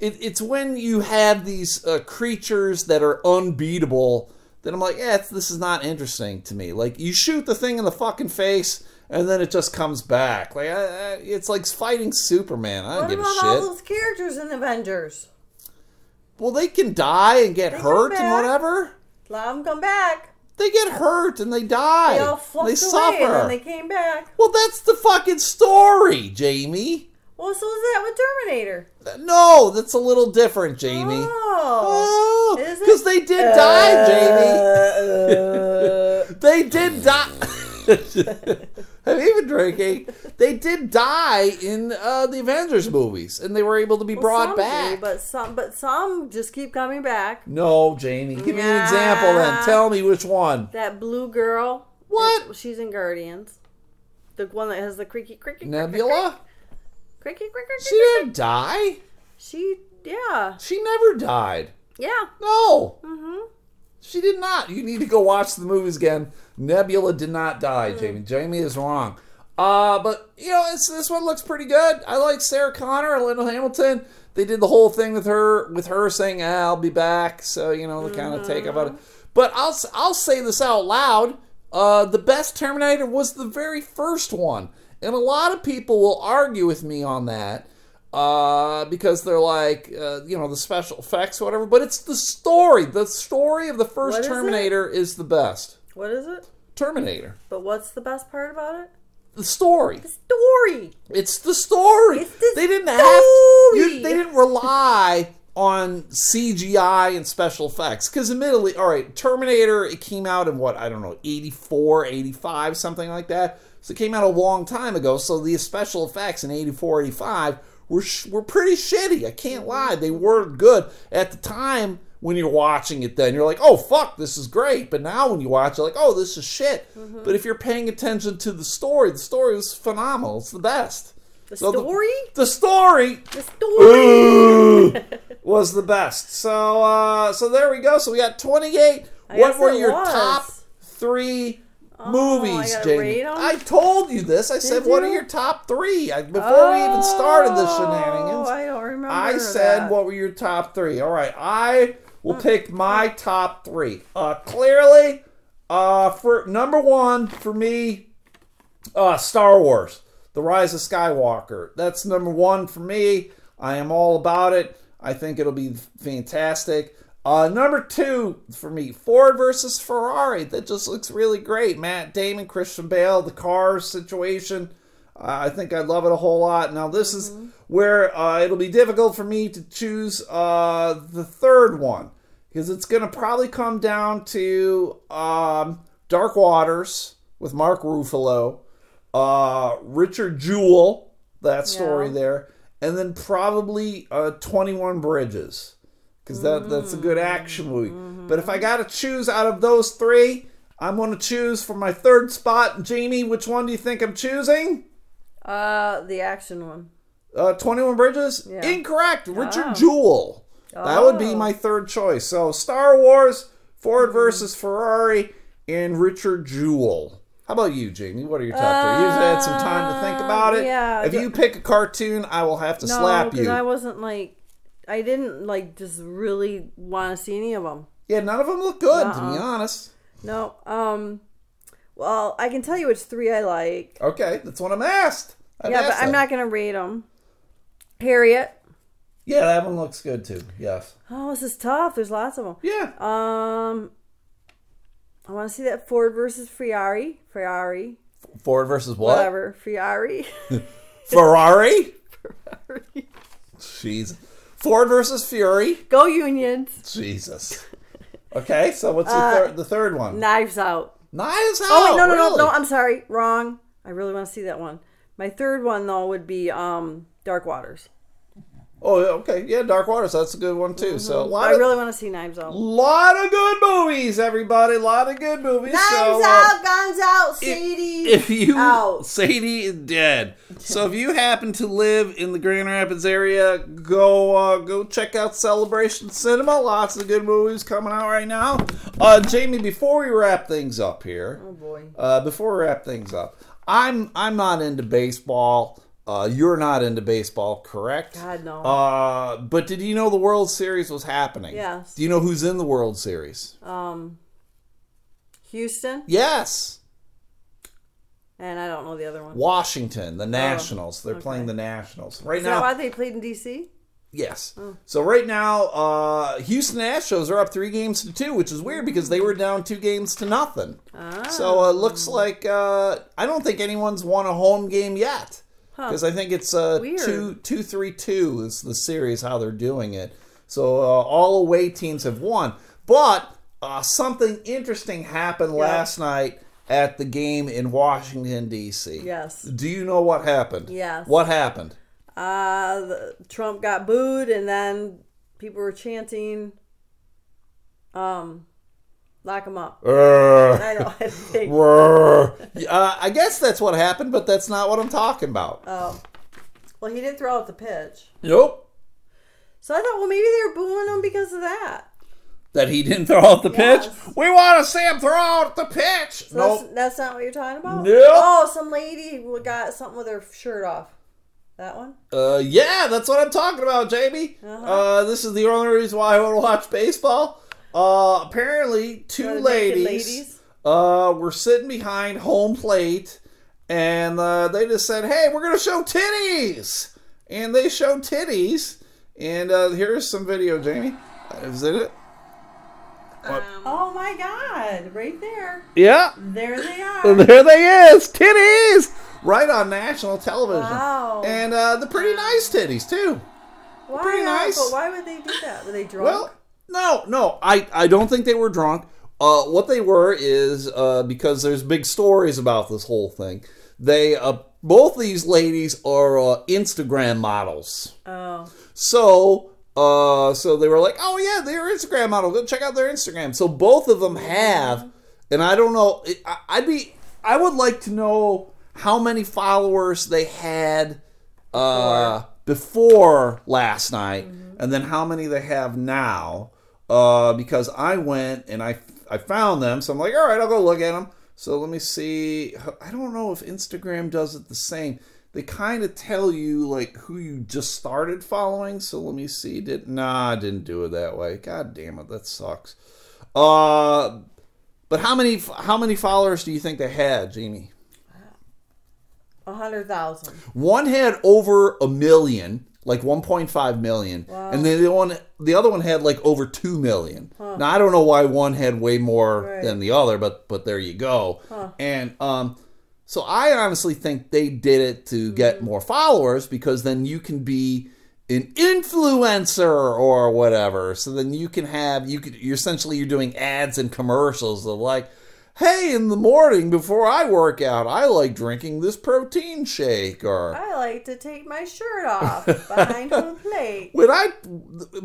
It, it's when you have these uh, creatures that are unbeatable that I'm like, yeah, it's, this is not interesting to me. Like you shoot the thing in the fucking face and then it just comes back. Like I, I, it's like fighting Superman. I don't What give a about shit. all those characters in Avengers? well, they can die and get come hurt and whatever. Let them come back. They get hurt and they die. They all flunked they away suffer. and they came back. Well, that's the fucking story, Jamie. Well, so is that with Terminator? Uh, no, that's a little different, Jamie. Oh. Oh, because they did die, Jamie. Uh, uh, uh. They did die. Have you been drinking? They did die in uh, the Avengers movies, and they were able to be brought some back. do, but some, but some just keep coming back. no, Jamie, give me an example then. Tell me which one. That blue girl. What? is- She's in Guardians. The one that has the creaky, creaky, Nebula? creaky, creaky, creaky. She didn't die. She, yeah, She never died. yeah. No. Mm-hmm. She did not. You need to go watch the movies again. Nebula did not die, Jamie. Jamie is wrong. Uh, but you know, it's, this one looks pretty good. I like Sarah Connor and Linda Hamilton. They did the whole thing with her, with her saying, ah, "I'll be back." So you know, the kind of take about it. But I'll I'll say this out loud. Uh, the best Terminator was the very first one, and a lot of people will argue with me on that uh, because they're like, uh, you know, the special effects, or whatever. But it's the story. The story of the first is? Terminator is the best. What is it? Terminator. But what's the best part about it? The story. The story. It's the story. It's the they didn't have. You, they didn't rely on CGI and special effects because admittedly, all right, Terminator. It came out in what I don't know, 84, 85, something like that. So it came out a long time ago. So the special effects in 84, 85 were sh- were pretty shitty. I can't lie. They weren't good at the time. When you're watching it, then you're like, "Oh fuck, this is great." But now, when you watch, you're like, "Oh, this is shit." But if you're paying attention to the story, the story was phenomenal. It's the best. The So story? The story The story. was the best. So uh so there we go. So we got 28. I what were your was. top 3 I movies, gotta Jamie? I told you this. I said Did what are your top 3 I, before we even started the Oh, shenanigans. I don't remember. I said that. what were your top 3. All right. I will pick my top 3. Uh clearly Uh, for number one for me, uh, Star Wars: The Rise of Skywalker. That's number one for me. I am all about it. I think it'll be fantastic. Uh, number two for me, Ford versus Ferrari. That just looks really great. Matt Damon, Christian Bale, the car situation. Uh, I think I love it a whole lot. Now this is where uh, it'll be difficult for me to choose uh, the third one because it's going to probably come down to um, Dark Waters with Mark Ruffalo, uh, Richard Jewell, that story Yeah. there, and then probably uh, Twenty One Bridges because that that's a good action movie. But if I got to choose out of those three, I'm going to choose for my third spot. Jamie, which one do you think I'm choosing? Uh, the action one. Uh, 21 Bridges? Yeah. Incorrect. Richard Oh. Jewell. That would be Oh. my third choice. So Star Wars, Ford versus Ferrari, and Richard Jewell. How about you, Jamie? What are your top three? You've had some time to think about it. Uh, yeah. If you pick a cartoon, I will have to No, slap you. I wasn't like, I didn't like just really want to see any of them. Yeah, none of them look good, to Uh-uh. be honest. No. Um. Well, I can tell you which three I like. Okay, that's what I'm asked. I've yeah, but asked I'm not gonna rate them. Harriet. Yeah, that one looks good too. Yes. Oh, this is tough. There's lots of them. Yeah. Um. I want to see that Ford versus Ferrari. Ferrari. Ford versus what? Whatever. Ferrari. Ferrari? Ferrari. Jeez. Ford versus Fury. Go Unions. Jesus. Okay, so what's the, Uh, third, the third one? Knives Out. Knives Out. Oh wait, no, no, really? no, no. I'm sorry. Wrong. I really want to see that one. My third one though would be um Dark Waters. Oh, okay. Yeah, Dark Waters. That's a good one too. So a lot I of, really want to see Knives Out. lot of good movies, everybody. A lot of good movies. so, uh, out, guns out, Sadie. if you out. Sadie is dead. So if you happen to live in the Grand Rapids area, go uh, go check out Celebration Cinema. Lots of good movies coming out right now. Uh, Jamie, before we wrap things up here, oh boy. uh, before we wrap things up, I'm I'm not into baseball. Uh, you're not into baseball, correct? God, no. Uh, but did you know the World Series was happening? Yes. Do you know who's in the World Series? Um. Houston, Yes. and I don't know the other one. Washington, the Nationals. They're okay. playing the Nationals right Is now. that why they played in DC? Yes. So right now, uh, Houston Astros are up three games to two, which is weird because they were down two games to nothing. So uh, it looks like uh, I don't think anyone's won a home game yet because I think it's uh, Weird. two two three two is the series how they're doing it. So uh, all away teams have won, but uh, something interesting happened last night at the game in Washington D.C. Yes. Do you know what happened? Yes. What happened? Uh, the, Trump got booed, and then people were chanting, um, lock him up. Uh, I know. I think. uh, I guess that's what happened, but that's not what I'm talking about. Oh. Well, he didn't throw out the pitch. Nope. So I thought, well, maybe they were booing him because of that. That he didn't throw out the Yes. pitch. We want to see him throw out the pitch. So nope. that's, that's not what you're talking about? Nope. Oh, some lady got something with her shirt off. That one? Uh, yeah, that's what I'm talking about, Jamie. Uh-huh. Uh, this is the only reason why I want to watch baseball. Uh, apparently, two The ladies, ladies? uh were sitting behind home plate, and uh, they just said, "Hey, we're gonna show titties," and they showed titties. And uh, here's some video, Jamie. Is it it? Oh my God! Right there. Yeah. There they are. There they is, titties, right on national television. Wow. And uh, the pretty nice titties too. Why, pretty nice. But why would they do that? Were they drunk? Well, no, no, I, I don't think they were drunk. Uh, what they were is uh, because there's big stories about this whole thing. They uh, both these ladies are uh, Instagram models. oh. So, uh, so they were like, "Oh yeah, they're Instagram model. Go check out their Instagram." So both of them have, and I don't know. I, I'd be, I would like to know how many followers they had uh, before last night, and then how many they have now. Uh, because I went and I I found them, so I'm like, all right, I'll go look at them. So let me see. I don't know if Instagram does it the same. They kind of tell you like who you just started following. So let me see. Did nah, I didn't do it that way. God damn it, that sucks. Uh, But how many how many followers do you think they had, Jamie? A hundred thousand. One had over a million, like 1.5 million, and then the one the other one had like over 2 million. Now I don't know why one had way more Right. than the other, but but there you go. And um so I honestly think they did it to get more followers because then you can be an influencer or whatever. So then you can have you could you're essentially you're doing ads and commercials of like Hey, in the morning before I work out, I like drinking this protein shake or I like to take my shirt off behind home plate. when I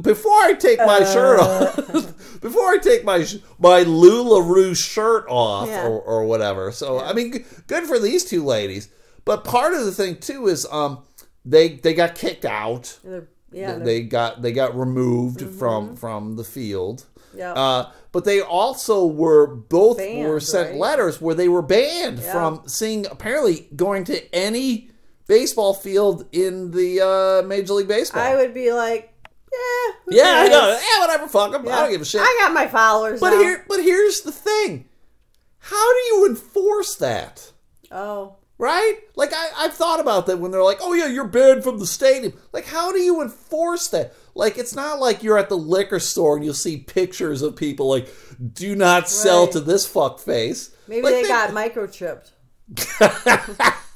before I take my shirt Uh. off, before I take my my Lularoe shirt off Yeah. or, or whatever. So I mean, good for these two ladies. But part of the thing too is um they they got kicked out. They're- yeah, they're- they got they got removed from from the field. yeah. Uh, but they also were both Banned, were sent right? letters where they were banned Yeah. from seeing apparently going to any baseball field in the uh, Major League Baseball. I would be like, yeah, yeah, I know. Yeah, whatever. Fuck 'em. I Yeah. don't give a shit. I got my followers. but now. here, but here's the thing: how do you enforce that? oh, Right? Like I, I've thought about that when they're like, "Oh yeah, you're banned from the stadium." Like, how do you enforce that? Like, it's not like you're at the liquor store and you'll see pictures of people like, "Do not sell Right. to this fuck face." maybe Like, they got microchipped.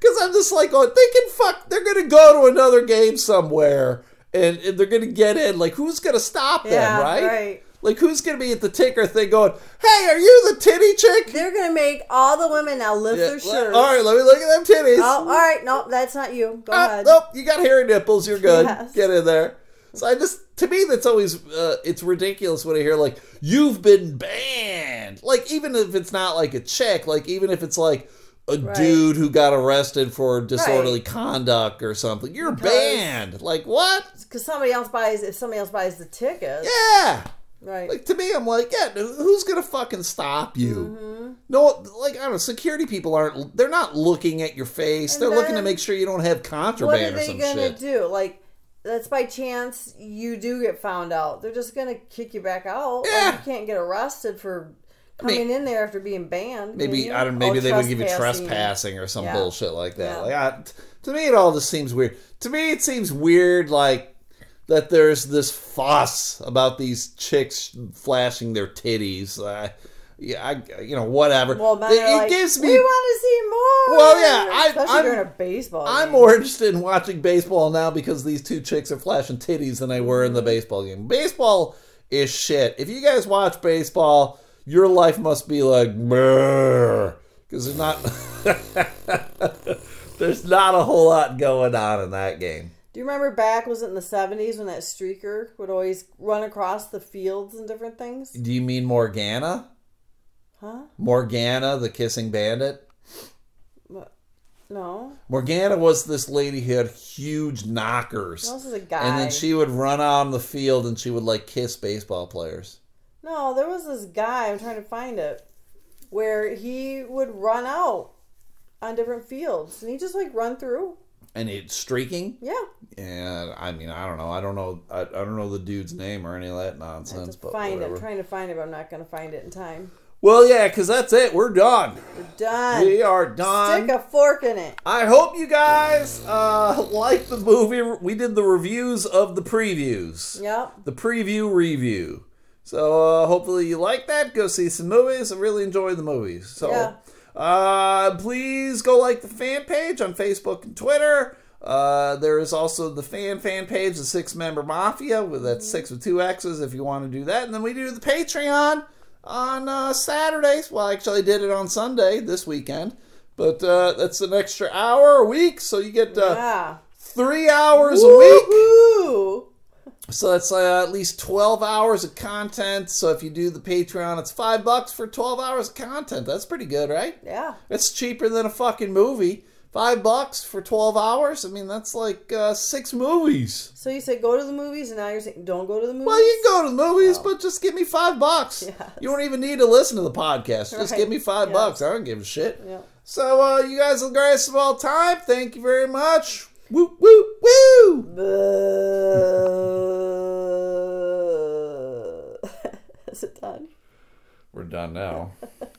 because I'm just like, oh, they can fuck. They're gonna go to another game somewhere, and, and they're gonna get in. Like, who's gonna stop them? Yeah, right? right. Like, who's gonna be at the ticker thing going, "Hey, are you the titty chick?" They're gonna make all the women now lift Yeah, their shirts. All right, let me look at them titties. Oh, all right. No, that's not you. Go Ah, ahead. nope, you got hairy nipples. You're good. Yes. Get in there. So I just, to me, that's always, uh, it's ridiculous when I hear like, you've been banned. Like, even if it's not like a chick, like, even if it's like a Right. dude who got arrested for disorderly Right. conduct or something, you're Because- banned. Like, what? Because somebody else buys if somebody else buys the ticket. Yeah. Right. Like to me, I'm like, yeah, who's gonna fucking stop you? Mm-hmm. No, like I don't know, security people aren't. They're not looking at your face. And they're looking to make sure you don't have contraband. what are they gonna shit. do? Like, that's by chance you do get found out. They're just gonna kick you back out. Like, Yeah. you can't get arrested for I mean, coming in there after being banned. Maybe you? I don't. Maybe Oh, they would give you trespassing. or some Yeah. bullshit like that. Yeah. Like I, to me, it all just seems weird. To me, it seems weird, like that. There's this fuss about these chicks flashing their titties. Uh, yeah, I, you know, whatever. Well, it are like, gives me we want to see more. Well, yeah, I- especially I'm- during a baseball. I'm game. more interested in watching baseball now because these two chicks are flashing titties than I were in the baseball game. Baseball is shit. If you guys watch baseball, your life must be like because there's not there's not a whole lot going on in that game. Do you remember back? Was it in the seventies when that streaker would always run across the fields and different things? Do you mean Morgana? Huh? Morgana, the kissing bandit? What? No, Morgana was this lady who had huge knockers. this is a guy. And then she would run out on the field and she would like kiss baseball players. No, there was this guy. I'm trying to find it, where he would run out on different fields, and he just like run through. And it's streaking. Yeah, And I mean, I don't know. I don't know. I, I don't know the dude's name or any of that nonsense. But find it. I'm trying to find it, but I'm not going to find it in time. Well, yeah, because that's it. We're done. We're done. We are done. Stick a fork in it. I hope you guys uh, like the movie. We did the reviews of the previews. Yep. The preview review. So uh, hopefully you like that. Go see some movies. I really enjoy the movies. So Yeah. Uh, please go like the fan page on Facebook and Twitter. Uh, there is also the fan fan page, the Six Member Mafia, with that six with two X's if you want to do that. And then we do the Patreon on uh, Saturdays. Well, I actually, did it on Sunday this weekend, but uh, that's an extra hour a week, so you get uh, Yeah. three hours a week. So that's uh, at least 12 hours of content. So if you do the Patreon, it's five bucks for 12 hours of content. That's pretty good, right? Yeah. It's cheaper than a fucking movie. Five bucks for 12 hours? I mean, that's like uh, six movies. So you said go to the movies, and now you're saying don't go to the movies. Well, you can go to the movies, but just give me five bucks. Yes. You don't even need to listen to the podcast. Just Right. give me five Yes. bucks. I don't give a shit. Yeah. So, uh, you guys are the greatest of all time. Thank you very much. Woo, woo, woo! Is it done? We're done now.